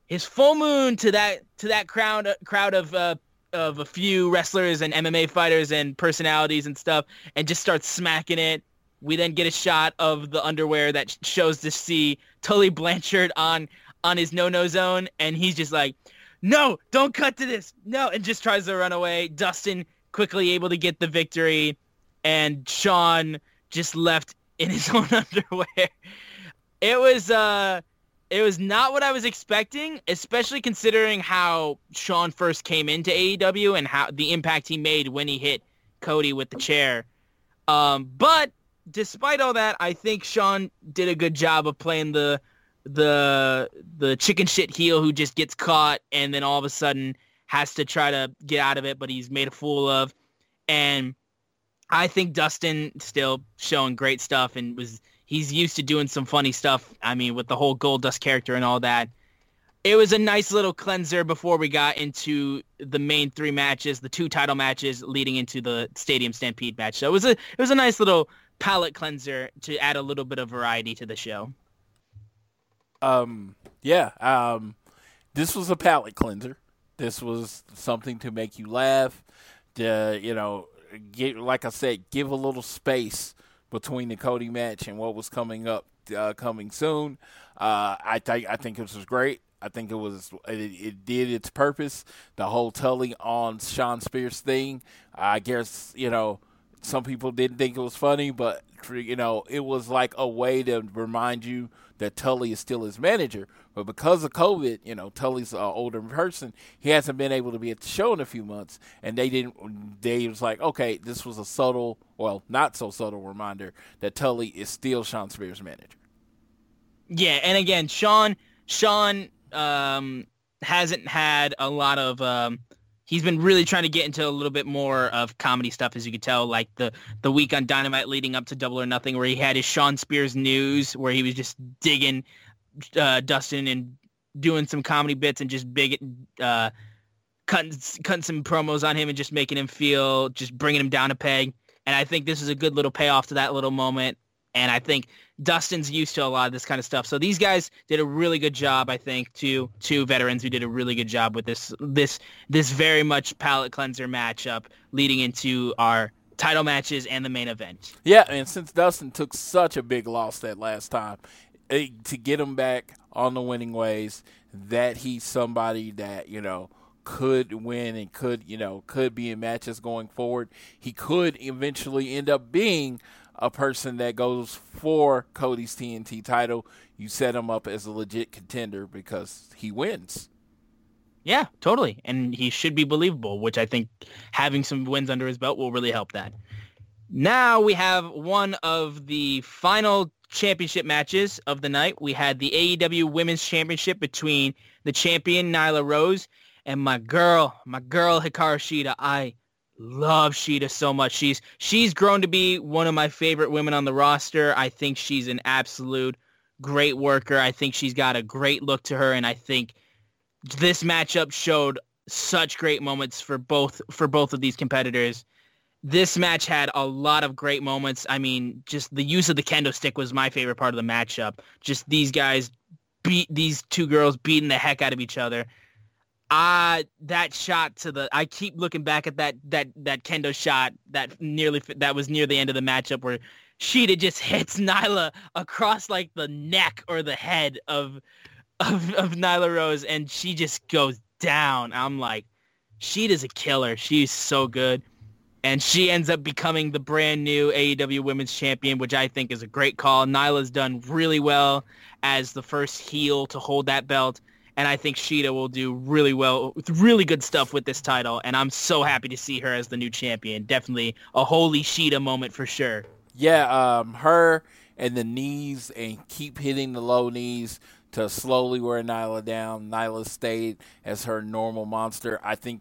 his full moon to that to that crowd crowd of uh, of a few wrestlers and MMA fighters and personalities and stuff, and just starts smacking it. We then get a shot of the underwear that shows to see Tully Blanchard on on his no no zone, and he's just like, "No, don't cut to this, no," and just tries to run away. Dustin quickly able to get the victory, and Shawn just left in his [LAUGHS] own underwear. It was uh it was not what I was expecting, especially considering how Shawn first came into AEW and how the impact he made when he hit Cody with the chair. Um, but despite all that, I think Shawn did a good job of playing the the the chicken shit heel who just gets caught and then all of a sudden has to try to get out of it, but he's made a fool of. And I think Dustin still showing great stuff and was he's used to doing some funny stuff. I mean, with the whole Goldust character and all that. It was a nice little cleanser before we got into the main three matches, the two title matches leading into the Stadium Stampede match. So it was a it was a nice little palate cleanser to add a little bit of variety to the show. Um, yeah. Um, this was a palate cleanser. This was something to make you laugh. To you know, get like I said, give a little space between the Cody match and what was coming up, uh, coming soon. Uh, I think I think it was great. I think it was it, it, did its purpose. The whole Tully on Shawn Spears thing. I guess you know some people didn't think it was funny, but you know it was like a way to remind you that Tully is still his manager. But because of COVID, you know Tully's an older person. He hasn't been able to be at the show in a few months, and they didn't. They was like, okay, this was a subtle, well, not so subtle reminder that Tully is still Shawn Spears' manager. Yeah, and again, Shawn, Shawn um, hasn't had a lot of. Um, he's been really trying to get into a little bit more of comedy stuff, as you could tell, like the the week on Dynamite leading up to Double or Nothing, where he had his Shawn Spears news, where he was just digging uh, Dustin and doing some comedy bits and just big uh, cutting cutting some promos on him and just making him feel, just bringing him down a peg. And I think this is a good little payoff to that little moment. And I think Dustin's used to a lot of this kind of stuff. So these guys did a really good job, I think, two two veterans who did a really good job with this this this very much palate cleanser matchup leading into our title matches and the main event. Yeah, and since Dustin took such a big loss that last time, eh, to get him back on the winning ways, that he's somebody that, you know, could win and could, you know, could be in matches going forward. He could eventually end up being a person that goes for Cody's TNT title, you set him up as a legit contender because he wins. Yeah, totally. And he should be believable, which I think having some wins under his belt will really help that. Now we have one of the final championship matches of the night. We had the AEW Women's Championship between the champion Nyla Rose and my girl, my girl Hikaru Shida. I love Shida so much. She's she's grown to be one of my favorite women on the roster. I think she's an absolute great worker. I think she's got a great look to her, and I think this matchup showed such great moments for both for both of these competitors. This match had a lot of great moments. I mean, just the use of the kendo stick was my favorite part of the matchup. Just these guys beat these two girls beating the heck out of each other. Uh, that shot to the. I keep looking back at that that that kendo shot that nearly that was near the end of the matchup where Shida just hits [LAUGHS] Nyla across like the neck or the head of of of Nyla Rose, and she just goes down. I'm like, Shida's a killer. She's so good. And she ends up becoming the brand new AEW Women's Champion, which I think is a great call. Nyla's done really well as the first heel to hold that belt and I think Shida will do really well, really good stuff with this title, and I'm so happy to see her as the new champion. Definitely a holy Shida moment for sure. Yeah, um, her and the knees and keep hitting the low knees to slowly wear Nyla down. Nyla stayed as her normal monster. I think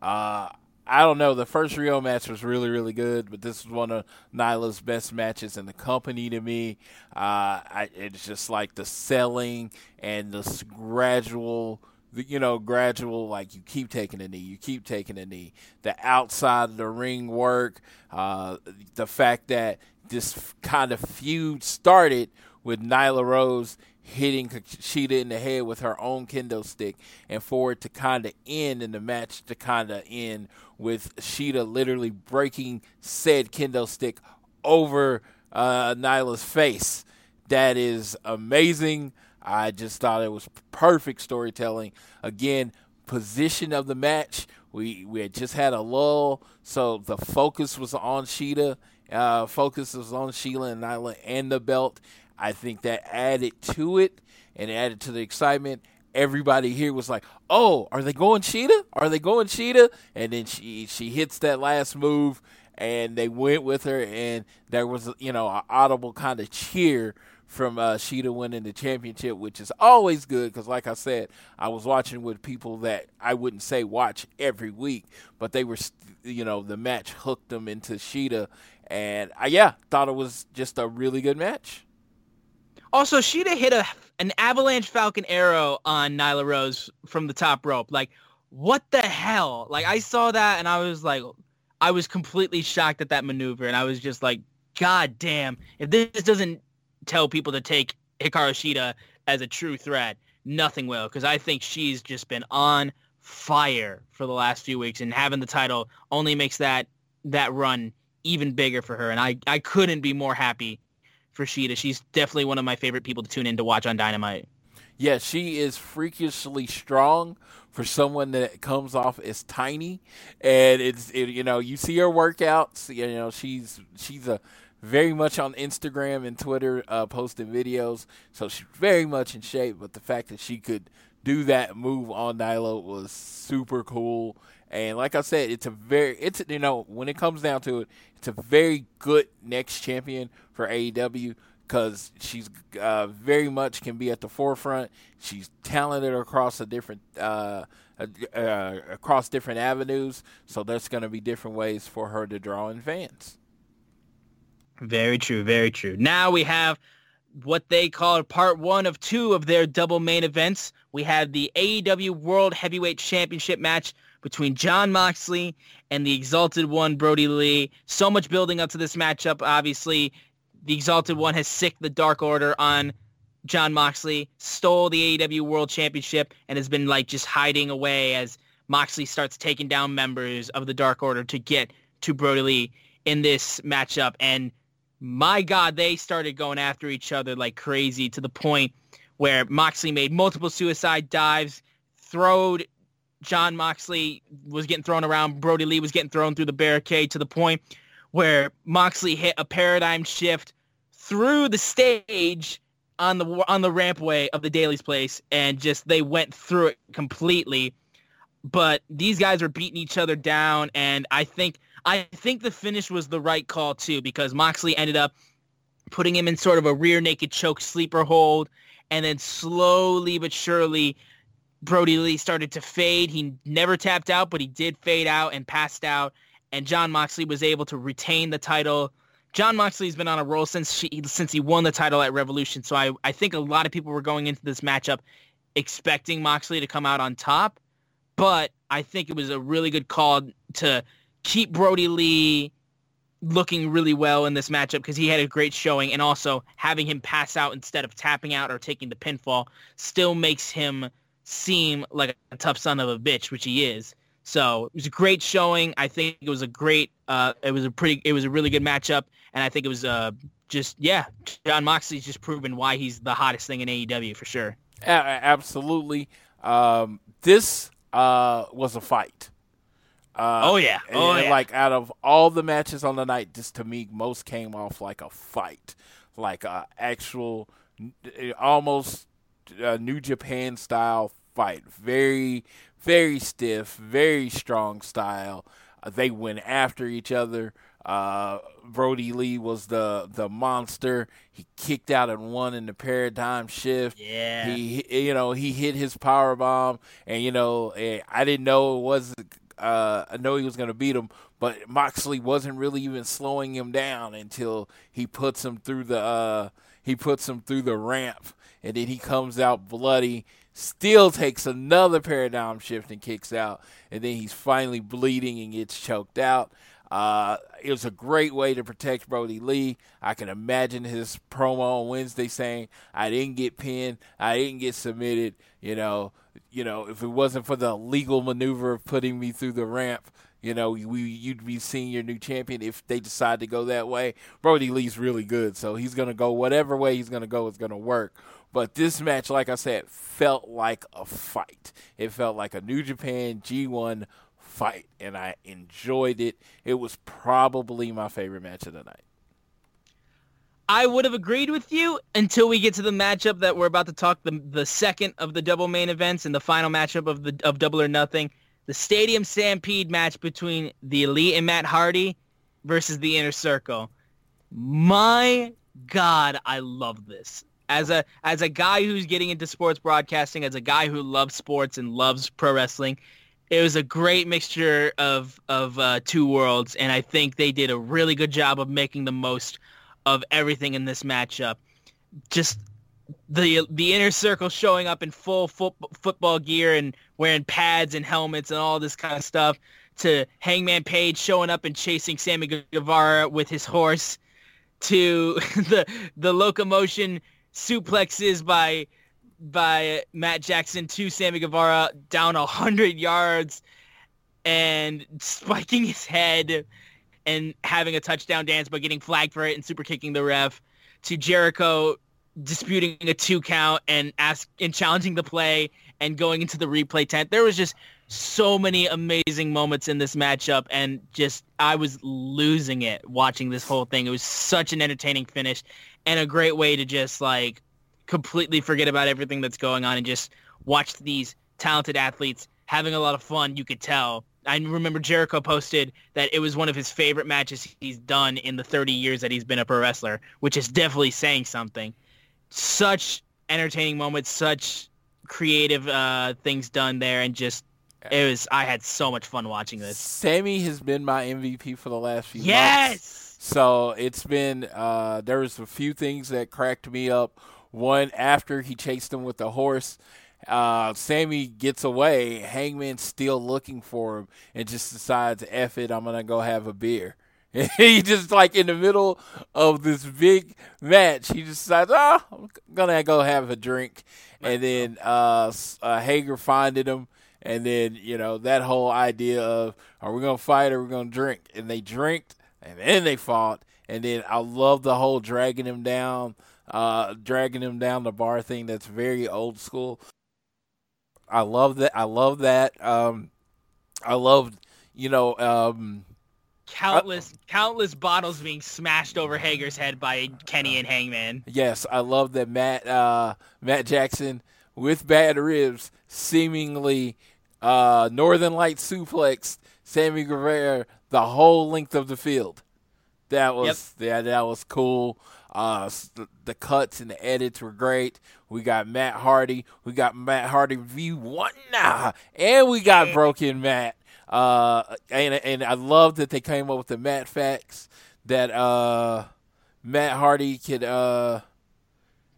uh, I don't know. The first Riho match was really, really good, but this was one of Nyla's best matches in the company to me. Uh, I, it's just like the selling and the gradual, you know, gradual, like you keep taking a knee, you keep taking a knee. The outside of the ring work, uh, the fact that this kind of feud started with Nyla Rose hitting Shida in the head with her own kendo stick, and for it to kind of end in the match to kind of end with Shida literally breaking said kendo stick over uh, Nyla's face. That is amazing. I just thought it was perfect storytelling. Again, position of the match. We we had just had a lull, so the focus was on Shida. Uh, focus was on Sheila and Nyla and the belt. I think that added to it and added to the excitement. Everybody here was like, "Oh, are they going Shida? Are they going Shida?" And then she she hits that last move. and they went with her, and there was you know an audible kind of cheer from uh, Shida winning the championship, which is always good because, like I said, I was watching with people that I wouldn't say watch every week, but they were, you know, the match hooked them into Shida, and I yeah thought it was just a really good match. Also, Shida hit a an avalanche falcon arrow on Nyla Rose from the top rope. Like, what the hell? Like, I saw that and I was like, I was completely shocked at that maneuver, and I was just like, God damn! If this doesn't tell people to take Hikaru Shida as a true threat, nothing will. Because I think she's just been on fire for the last few weeks, and having the title only makes that that run even bigger for her. And I I couldn't be more happy for Shida. She's definitely one of my favorite people to tune in to watch on Dynamite. Yeah, she is freakishly strong for someone that comes off as tiny, and it's it, you know you see her workouts. You know she's she's a very much on Instagram and Twitter uh, posting videos, so she's very much in shape. But the fact that she could do that move on Nyla was super cool. And like I said, it's a very it's you know when it comes down to it, it's a very good next champion for AEW because she's uh, very much can be at the forefront. She's talented across a different uh, uh, across different avenues, so there's going to be different ways for her to draw in fans. Very true, very true. Now we have what they call part one of two of their double main events. We have the AEW World Heavyweight Championship match between Jon Moxley and the Exalted One, Brodie Lee. So much building up to this matchup. Obviously, the Exalted One has sicked the Dark Order on Jon Moxley, stole the AEW World Championship, and has been like just hiding away as Moxley starts taking down members of the Dark Order to get to Brodie Lee in this matchup. And my God, they started going after each other like crazy to the point where Moxley made multiple suicide dives, throwed Jon Moxley was getting thrown around. Brodie Lee was getting thrown through the barricade to the point where Moxley hit a paradigm shift through the stage on the on the rampway of the Daily's place, and just they went through it completely. But these guys were beating each other down, and I think I think the finish was the right call too because Moxley ended up putting him in sort of a rear naked choke sleeper hold, and then slowly but surely Brodie Lee started to fade. He never tapped out, but he did fade out and passed out. And Jon Moxley was able to retain the title. Jon Moxley's been on a roll since she, since he won the title at Revolution. So I, I think a lot of people were going into this matchup expecting Moxley to come out on top. But I think it was a really good call to keep Brodie Lee looking really well in this matchup because he had a great showing. And also having him pass out instead of tapping out or taking the pinfall still makes him – seem like a tough son of a bitch, which he is. So it was a great showing. I think it was a great, uh, it was a pretty, it was a really good matchup, and I think it was uh, just yeah, Jon Moxley's just proven why he's the hottest thing in AEW for sure. absolutely. Um, this uh, was a fight. Uh, oh yeah, oh and, yeah. Like out of all the matches on the night, this to me most came off like a fight, like a actual, almost a New Japan style fight. Very, very stiff, very strong style. Uh, they went after each other. Uh, Brodie Lee was the the monster. He kicked out and won in the paradigm shift. Yeah. He you know he hit his power bomb, and you know eh, I didn't know it was. Uh, I know he was going to beat him, but Moxley wasn't really even slowing him down until he puts him through the uh, he puts him through the ramp and then he comes out bloody, still takes another paradigm shift and kicks out, and then he's finally bleeding and gets choked out. Uh, it was a great way to protect Brodie Lee. I can imagine his promo on Wednesday saying, "I didn't get pinned, I didn't get submitted." You know, you know, if it wasn't for the legal maneuver of putting me through the ramp, you know, we, you'd be seeing your new champion if they decide to go that way. Brodie Lee's really good, so he's going to go whatever way he's going to go is going to work. But this match, like I said, felt like a fight. It felt like a New Japan G1 fight, and I enjoyed it. It was probably my favorite match of the night. I would have agreed with you until we get to the matchup that we're about to talk the the second of the double main events and the final matchup of the of Double or Nothing, the Stadium Stampede match between the Elite and Matt Hardy. versus the Inner Circle. My God, I love this. As a as a guy who's getting into sports broadcasting, as a guy who loves sports and loves pro wrestling, it was a great mixture of of uh, two worlds, and I think they did a really good job of making the most of everything in this matchup. Just the the inner circle showing up in full fo- football gear and wearing pads and helmets and all this kind of stuff to Hangman Page showing up and chasing Sammy Guevara with his horse to [LAUGHS] the the locomotion suplexes by by Matt Jackson to Sammy Guevara down a hundred yards and spiking his head and having a touchdown dance but getting flagged for it and super kicking the ref to Jericho disputing a two count and ask and challenging the play and going into the replay tent. There was just so many amazing moments in this matchup and just I was losing it watching this whole thing. It was such an entertaining finish and a great way to just like completely forget about everything that's going on and just watch these talented athletes having a lot of fun. You could tell. I remember Jericho posted that it was one of his favorite matches he's done in the 30 years that he's been a pro wrestler, which is definitely saying something. Such entertaining moments, such creative uh, things done there, and just it was. I had so much fun watching this. Sammy has been my MVP for the last few months. Yes. So it's been uh, there was a few things that cracked me up. One after he chased him with the horse, uh, Sammy gets away. Hangman's still looking for him and just decides, "F it, I'm gonna go have a beer." [LAUGHS] he just like in the middle of this big match, he just decides, "Oh, I'm gonna go have a drink," and then uh, uh, Hager finding him. And then, you know, that whole idea of are we gonna fight or are we gonna drink? And they drank, and then they fought. And then I love the whole dragging him down, uh, dragging him down the bar thing. That's very old school. I love that. I love that. Um, I love, you know, um, Countless, countless bottles being smashed over Hager's head by Kenny and Hangman. yes, I love that Matt uh, Matt Jackson with bad ribs seemingly uh, Northern Light suplex Sammy Guevara the whole length of the field. That was yeah, that was cool. Uh, the, the cuts and the edits were great. We got Matt Hardy. We got Matt Hardy V one now, and we got Broken Matt. Uh, and and I love that they came up with the Matt facts that uh, Matt Hardy could uh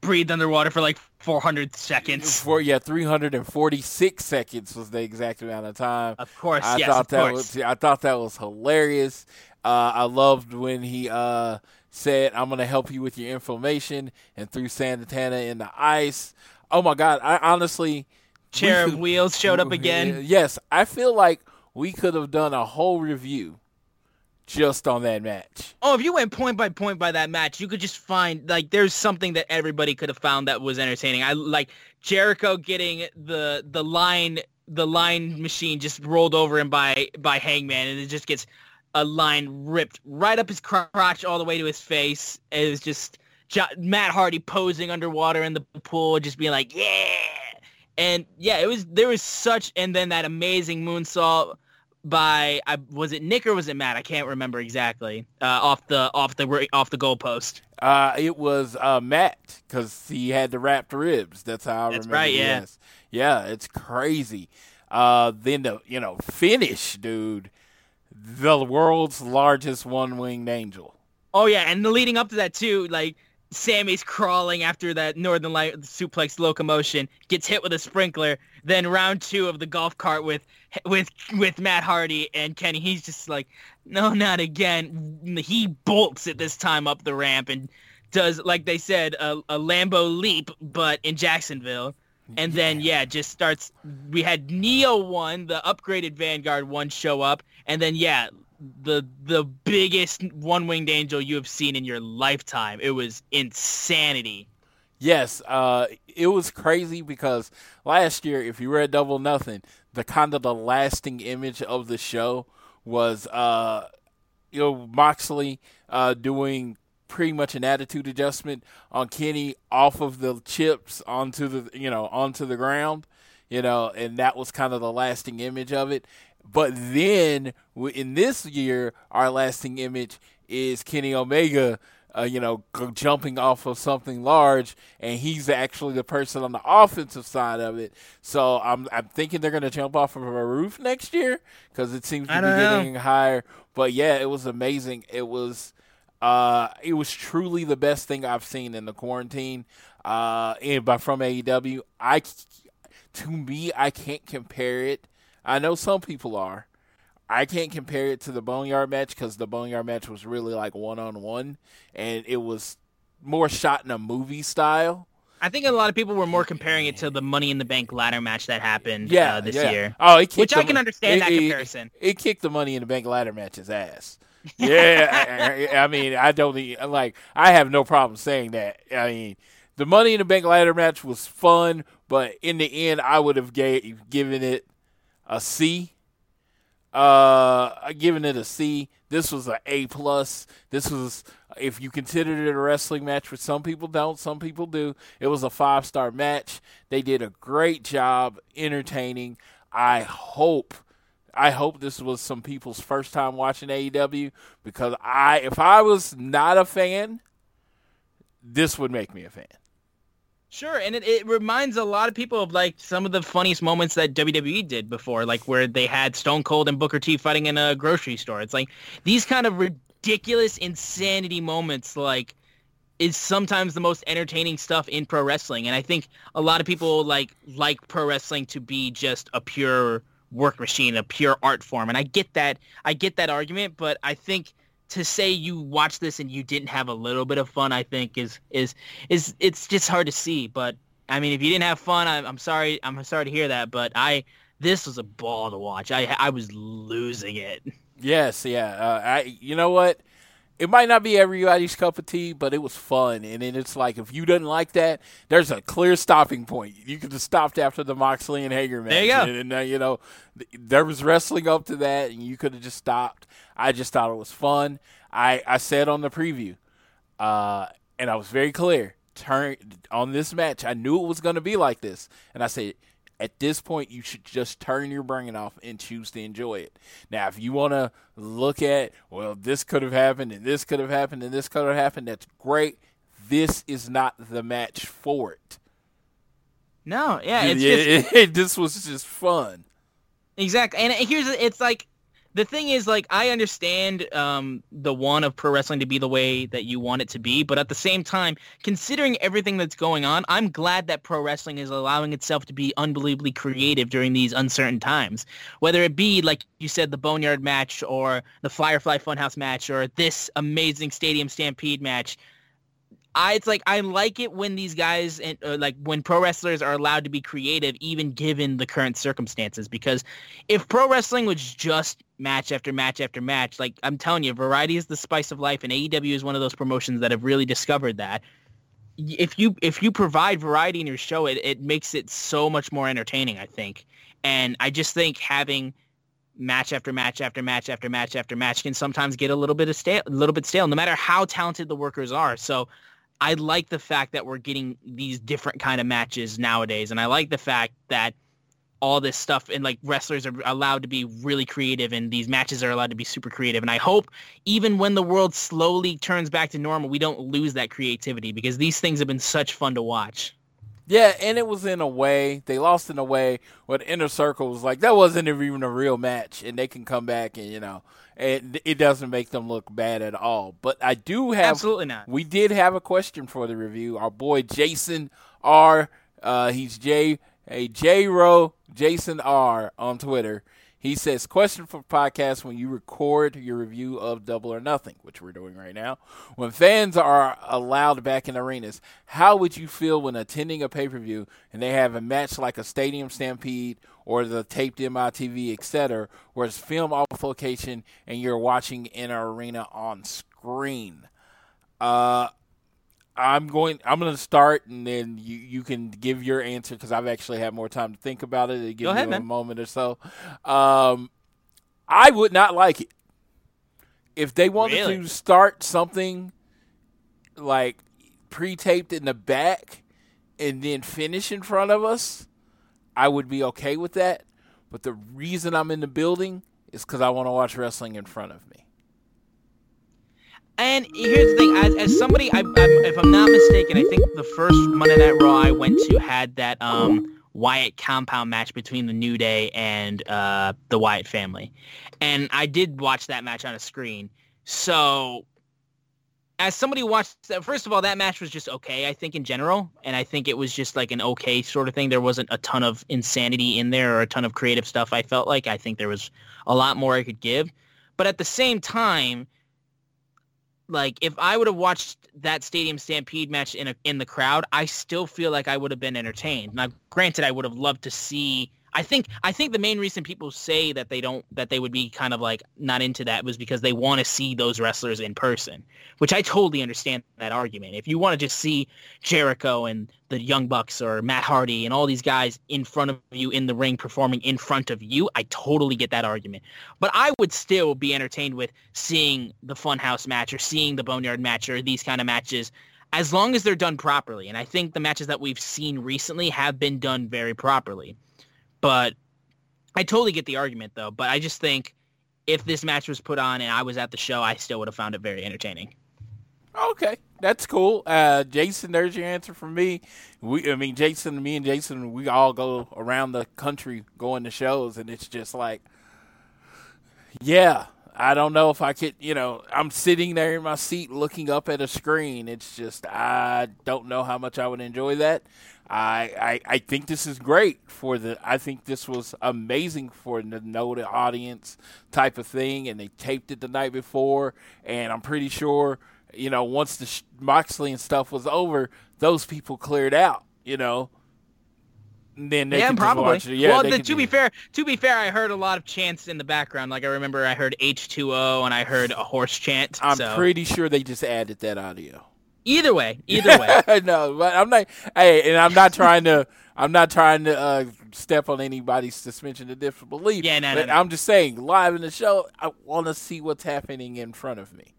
Breathed underwater for like 400 seconds. for yeah 346 seconds was the exact amount of time. Of course, I yes, thought of that course. was I thought that was hilarious. Uh, I loved when he uh, said, "I'm going to help you with your inflammation," and threw Santana in the ice. Oh my God! I honestly Chair we of wheels showed up again. Yes, I feel like we could have done a whole review just on that match. Oh, if you went point by point by that match, you could just find like there's something that everybody could have found that was entertaining. I like Jericho getting the the line the line machine just rolled over him by by Hangman, and it just gets a line ripped right up his crotch all the way to his face. It was just Matt Hardy posing underwater in the pool, just being like, yeah. And yeah, it was there was such, and then that amazing moonsault by I was it Nick or was it Matt? I can't remember exactly. Uh, off the off the off the goalpost. Uh, it was uh, Matt because he had the wrapped ribs. That's how I That's remember. right, yeah. Yes. yeah, it's crazy. Uh, then the you know finish, dude. The world's largest one winged angel. Oh yeah, and the leading up to that too, like Sammy's crawling after that Northern Light suplex locomotion, gets hit with a sprinkler. Then round two of the golf cart with with with Matt Hardy and Kenny, he's just like, no, not again. He bolts at this time up the ramp and does like they said a, a Lambeau leap, but in Jacksonville. And then yeah, just starts. We had Neo one, the upgraded Vanguard one, show up, and then yeah, the the biggest one winged angel you have seen in your lifetime. It was insanity. Yes, uh, it was crazy because last year, if you were at Double Nothing, the kind of the lasting image of the show was, uh, you know, Moxley uh, doing pretty much an attitude adjustment on Kenny off of the chips onto the, you know, onto the ground, you know, and that was kind of the lasting image of it. But then in this year, our lasting image is Kenny Omega, uh, you know, jumping off of something large, and he's actually the person on the offensive side of it. So I'm I'm thinking they're gonna jump off of a roof next year because it seems to be know. getting higher. But yeah, it was amazing. It was. Uh, it was truly the best thing I've seen in the quarantine. Uh, and by from AEW, I to me, I can't compare it. I know some people are. I can't compare it to the Boneyard match because the Boneyard match was really like one on one, and it was more shot in a movie style. I think a lot of people were more comparing it to the Money in the Bank ladder match that happened Yeah, uh, this yeah. year. Oh, Which I can understand it- that it- comparison. It, kicked the Money in the Bank ladder match's ass. [LAUGHS] Yeah, I, I- mean, I don't like. I have no problem saying that. I mean, the Money in the Bank ladder match was fun, but in the end, I would have gave, given it a C. Uh, giving it a C. This was a A plus. This was, if you considered it a wrestling match, which some people don't, some people do. It was a five star match. They did a great job entertaining. I hope, I hope this was some people's first time watching AEW because I, if I was not a fan, this would make me a fan. Sure, and it, it reminds a lot of people of like some of the funniest moments that WWE did before, like where they had Stone Cold and Booker T fighting in a grocery store. It's like these kind of ridiculous insanity moments like is sometimes the most entertaining stuff in pro wrestling. And I think a lot of people like like pro wrestling to be just a pure work machine, a pure art form. And I get that I get that argument, but I think to say you watch this and you didn't have a little bit of fun, I think is is is it's just hard to see. But I mean, if you didn't have fun, I'm, I'm sorry. I'm sorry to hear that. But I this was a ball to watch. I I was losing it. Yes, yeah. Uh, I, you know what? It might not be everybody's cup of tea, but it was fun. And then it's like, if you didn't like that, there's a clear stopping point. You could have stopped after the Moxley and Hager match. There you go. And, and, uh, you know, th- there was wrestling up to that, and you could have just stopped. I just thought it was fun. I, I said on the preview, uh, and I was very clear. Turn on this match. I knew it was going to be like this, and I said, at this point, you should just turn your brain off and choose to enjoy it. Now, if you want to look at, well, this could have happened, and this could have happened, and this could have happened, that's great. This is not the match for it. No, yeah, it's Yeah, just [LAUGHS] this was just fun. Exactly. And here's it's like the thing is like I understand um the one of pro wrestling to be the way that you want it to be, but at the same time, considering everything that's going on, I'm glad that pro wrestling is allowing itself to be unbelievably creative during these uncertain times. Whether it be like you said the Boneyard match or the Firefly Funhouse match or this amazing Stadium Stampede match, I it's like I like it when these guys and uh, like when pro wrestlers are allowed to be creative, even given the current circumstances. Because if pro wrestling was just match after match after match, like I'm telling you, variety is the spice of life, and AEW is one of those promotions that have really discovered that. If you if you provide variety in your show, it it makes it so much more entertaining. I think, and I just think having match after match after match after match after match can sometimes get a little bit of stale, a little bit stale, no matter how talented the workers are. So I like the fact that we're getting these different kind of matches nowadays, and I like the fact that all this stuff and like wrestlers are allowed to be really creative, and these matches are allowed to be super creative. And I hope even when the world slowly turns back to normal, we don't lose that creativity because these things have been such fun to watch. Yeah, and it was in a way they lost in a way where the inner circle was like that wasn't even a real match, and they can come back and you know it it doesn't make them look bad at all. But I do have Absolutely not. We did have a question for the review. Our boy Jason R. Uh, he's J a J Row Jason R on Twitter. He says, question for podcast when you record your review of Double or Nothing, which we're doing right now. When fans are allowed back in arenas, how would you feel when attending a pay per view and they have a match like a Stadium Stampede or the taped MITV, etc., where it's film off location and you're watching in an arena on screen? Uh, I'm going. I'm going to start, and then you you can give your answer because I've actually had more time to think about it. Go ahead, you a moment or so. Um, I would not like it if they wanted Really? to start something like pre-taped in the back and then finish in front of us. I would be okay with that. but the reason I'm in the building is because I want to watch wrestling in front of me. And here's the thing: as, as somebody, I, I'm, if I'm not mistaken, I think the first Monday Night Raw I went to had that um, Wyatt compound match between the New Day and uh, the Wyatt family, and I did watch that match on a screen. So, as somebody watched that, first of all, that match was just okay. I think in general, and I think it was just like an okay sort of thing. There wasn't a ton of insanity in there or a ton of creative stuff. I felt like I think there was a lot more I could give, but at the same time like if I would have watched that Stadium Stampede match in a, in the crowd, I still feel like I would have been entertained. Now, granted, I would have loved to see. I think I think the main reason people say that they don't that they would be kind of like not into that was because they want to see those wrestlers in person, which I totally understand that argument. If you want to just see Jericho and the Young Bucks or Matt Hardy and all these guys in front of you in the ring performing in front of you, I totally get that argument. But I would still be entertained with seeing the Funhouse match or seeing the Boneyard match or these kind of matches as long as they're done properly. And I think the matches that we've seen recently have been done very properly. But I totally get the argument though. But I just think if this match was put on and I was at the show, I still would have found it very entertaining. Okay, that's cool. Uh, Jason, there's your answer from me. We, I mean, Jason, me and Jason, we all go around the country going to shows, and it's just like, yeah, I don't know if I could, you know, I'm sitting there in my seat looking up at a screen. It's just, I don't know how much I would enjoy that. I, I, I think this is great for the. I think this was amazing for the know the audience type of thing, and they taped it the night before, and I'm pretty sure you know, once the Moxley and stuff was over, those people cleared out. You know, and then they yeah, probably. Yeah, well, the, to be fair, to be fair, I heard a lot of chants in the background. Like I remember, I heard H2O and I heard a horse chant. I'm so. pretty sure they just added that audio. Either way, [LAUGHS] either way. no, but I'm not. Hey, and I'm not trying to. I'm not trying to uh, step on anybody's suspension of disbelief. Yeah, no, no, but no. I'm just saying, live in the show, I want to see what's happening in front of me.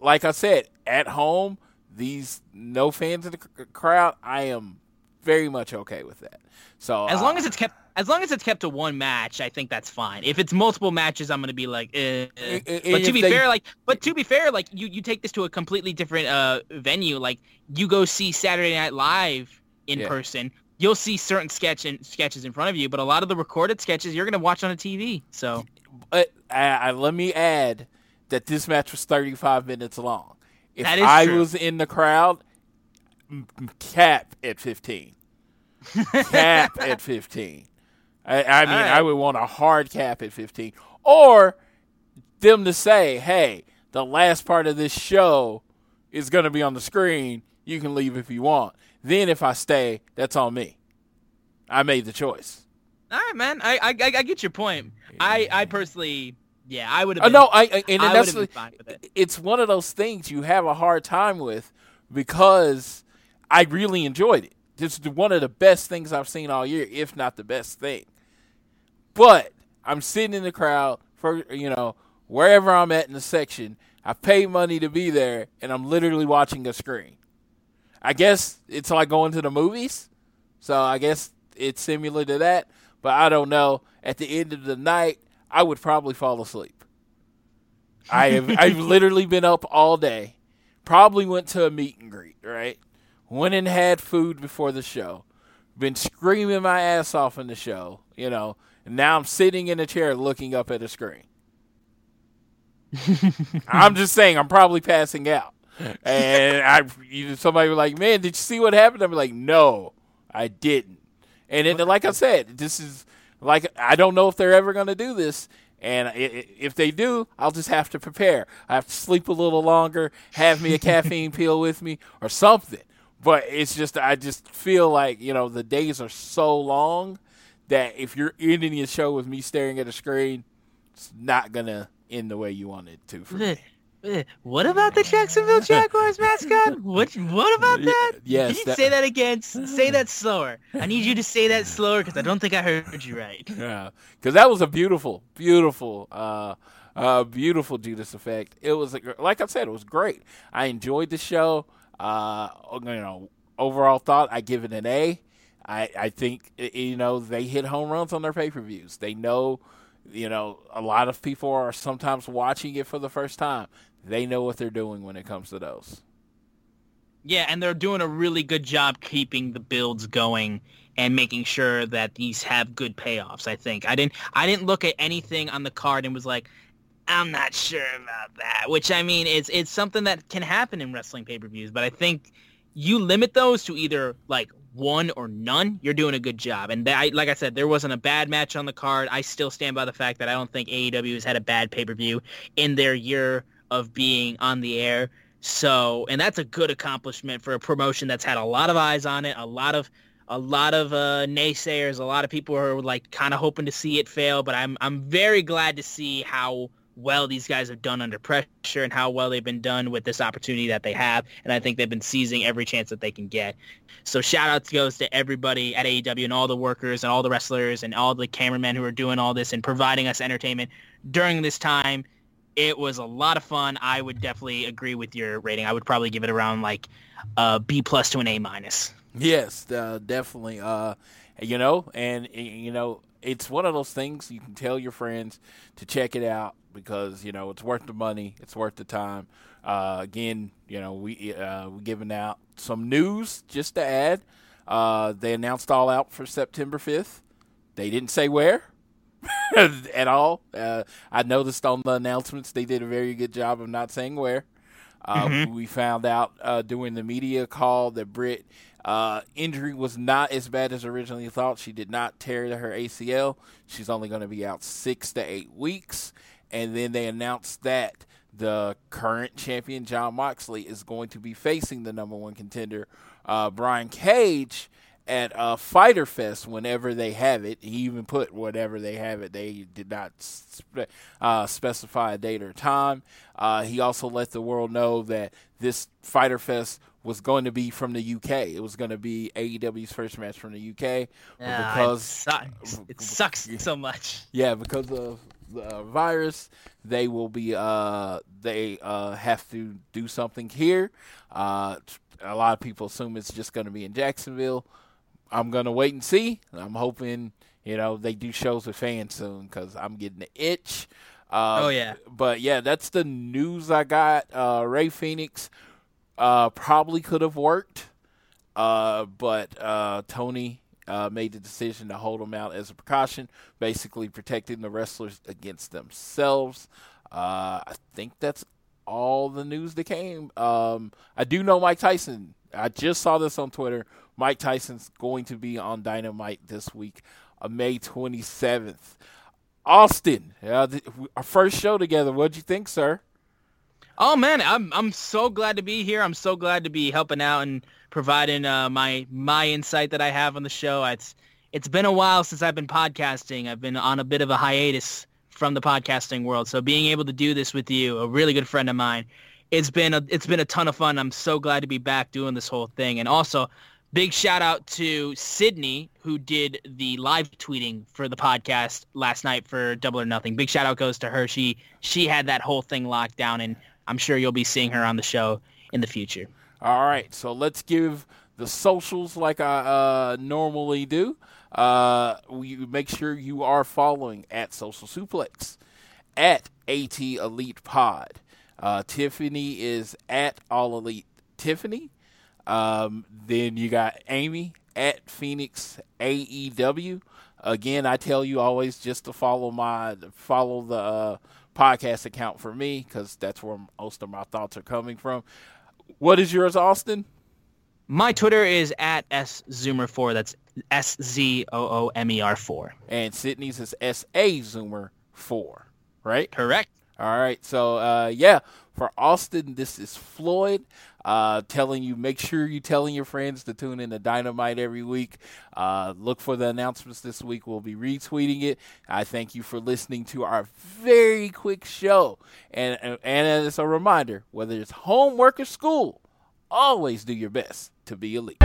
Like I said, at home, these no fans in the c- crowd, I am very much okay with that. So As uh, long as it's kept, as long as it's kept to one match, I think that's fine. If it's multiple matches, I'm gonna be like, eh. and But to be they- fair, like, but to be fair, like, you you take this to a completely different uh venue. Like, you go see Saturday Night Live in Yeah. person. You'll see certain sketch and sketches in front of you, but a lot of the recorded sketches you're gonna watch on a TV. So But let me add that this match was 35 minutes long. If I true. was in the crowd, cap at 15. [LAUGHS] cap at 15. I, I mean, right. I would want a hard cap at 15. Or them to say, hey, the last part of this show is going to be on the screen. You can leave if you want. Then if I stay, that's on me. I made the choice. all right, man. I I, I get your point. I I personally, yeah, I would have. Uh, no, I, I and I that's been fine with it. it's one of those things you have a hard time with because I really enjoyed it. It's one of the best things I've seen all year, if not the best thing. But I'm sitting in the crowd for you know wherever I'm at in the section. I paid money to be there, and I'm literally watching a screen. I guess it's like going to the movies, so I guess it's similar to that. But I don't know. At the end of the night, I would probably fall asleep. I have [LAUGHS] I've literally been up all day. Probably went to a meet and greet, right? Went and had food before the show. Been screaming my ass off in the show, you know. And now I'm sitting in a chair looking up at a screen. [LAUGHS] I'm just saying I'm probably passing out. And I you, somebody was like, "Man, did you see what happened?" I'm like, "No, I didn't." And then, like I said, this is like I don't know if they're ever going to do this. And if they do, I'll just have to prepare. I have to sleep a little longer, have me a caffeine [LAUGHS] pill with me, or something. But it's just, I just feel like you know the days are so long that if you're ending your show with me staring at a screen, it's not gonna end the way you want it to. For me. Eh, What about the Jacksonville [LAUGHS] Jaguars mascot? What what about that? yes, Can you that- say that again? Say that slower. I need you to say that [LAUGHS] slower because I don't think I heard you right. [LAUGHS] Yeah, because that was a beautiful, beautiful, uh, uh, beautiful Judas effect. It was like I said, it was great. I enjoyed the show. Uh, you know, overall thought I give it an A. I, I think you know they hit home runs on their pay per views. They know, you know, a lot of people are sometimes watching it for the first time. They know what they're doing when it comes to those. Yeah, and they're doing a really good job keeping the builds going and making sure that these have good payoffs. I think I didn't I didn't look at anything on the card and was like, I'm not sure about that. Which I mean, it's it's something that can happen in wrestling pay per views, but I think you limit those to either like one or none. You're doing a good job. And like I said, there wasn't a bad match on the card. I still stand by the fact that I don't think AEW has had a bad pay per view in their year of being on the air. So, and that's a good accomplishment for a promotion that's had a lot of eyes on it, a lot of a lot of uh, naysayers, a lot of people are like kind of hoping to see it fail. But I'm I'm very glad to see how well these guys have done under pressure and how well they've been done with this opportunity that they have. And I think they've been seizing every chance that they can get. So shout out goes to everybody at AEW and all the workers and all the wrestlers and all the cameramen who are doing all this and providing us entertainment during this time. It was a lot of fun. I would definitely agree with your rating. I would probably give it around like a B plus to an A minus. Yes, uh, definitely. Uh, you know, and you know, it's one of those things you can tell your friends to check it out because you know it's worth the money, it's worth the time. Uh, again, you know, we uh, we giving out some news just to add. Uh, they announced All Out for September fifth. They didn't say where [LAUGHS] at all. Uh, I noticed on the announcements they did a very good job of not saying where. Uh, We found out uh, during the media call that Britt uh, injury was not as bad as originally thought. She did not tear her ACL. She's only going to be out six to eight weeks. And then they announced that the current champion Jon Moxley is going to be facing the number one contender uh, Brian Cage at uh, Fyter Fest whenever they have it. He even put whatever they have it. They did not spe- uh, specify a date or time. Uh, he also let the world know that this Fyter Fest was going to be from the UK. It was going to be AEW's first match from the UK. because it sucks. It [LAUGHS] sucks so much. yeah, because of the virus, they will be uh they uh have to do something here. Uh a lot of people assume it's just going to be in Jacksonville. I'm going to wait and see. I'm hoping, you know, they do shows with fans soon cuz I'm getting the itch. Uh, Oh, yeah. But yeah, that's the news I got. Uh Rey Fenix uh probably could have worked. Uh, but uh, Tony uh, made the decision to hold him out as a precaution, basically protecting the wrestlers against themselves. Uh, I think that's all the news that came. Um, I do know Mike Tyson. I just saw this on Twitter. Mike Tyson's going to be on Dynamite this week, uh, May 27th. Austin, uh, th- our first show together. What'd you think, sir? Oh man, I'm I'm so glad to be here. I'm so glad to be helping out and providing uh, my my insight that I have on the show. It's it's been a while since I've been podcasting. I've been on a bit of a hiatus from the podcasting world. So being able to do this with you, a really good friend of mine, it's been a it's been a ton of fun. I'm so glad to be back doing this whole thing. And also, big shout out to Sydney who did the live tweeting for the podcast last night for Double or Nothing. Big shout out goes to her. She she had that whole thing locked down, and I'm sure you'll be seeing her on the show in the future. All right, so let's give the socials like I uh, normally do. Uh, we make sure you are following at Social Suplex, at AT Elite Pod. Uh, Tiffany is at All Elite Tiffany. Um, then you got Amy at Phoenix AEW. Again, I tell you always just to follow my follow the uh, podcast account for me because that's where most of my thoughts are coming from. What is yours, Austin? My Twitter is at szoomer4. That's S Z O O M E R four. And Sydney's is S A Zoomer four, right? Correct. All right. So uh, yeah, for Austin, this is Floyd. Uh, telling you, make sure you're telling your friends to tune in to Dynamite every week. Uh, look for the announcements this week. We'll be retweeting it. I thank you for listening to our very quick show. And and, and as a reminder, whether it's homework or school, always do your best to be elite.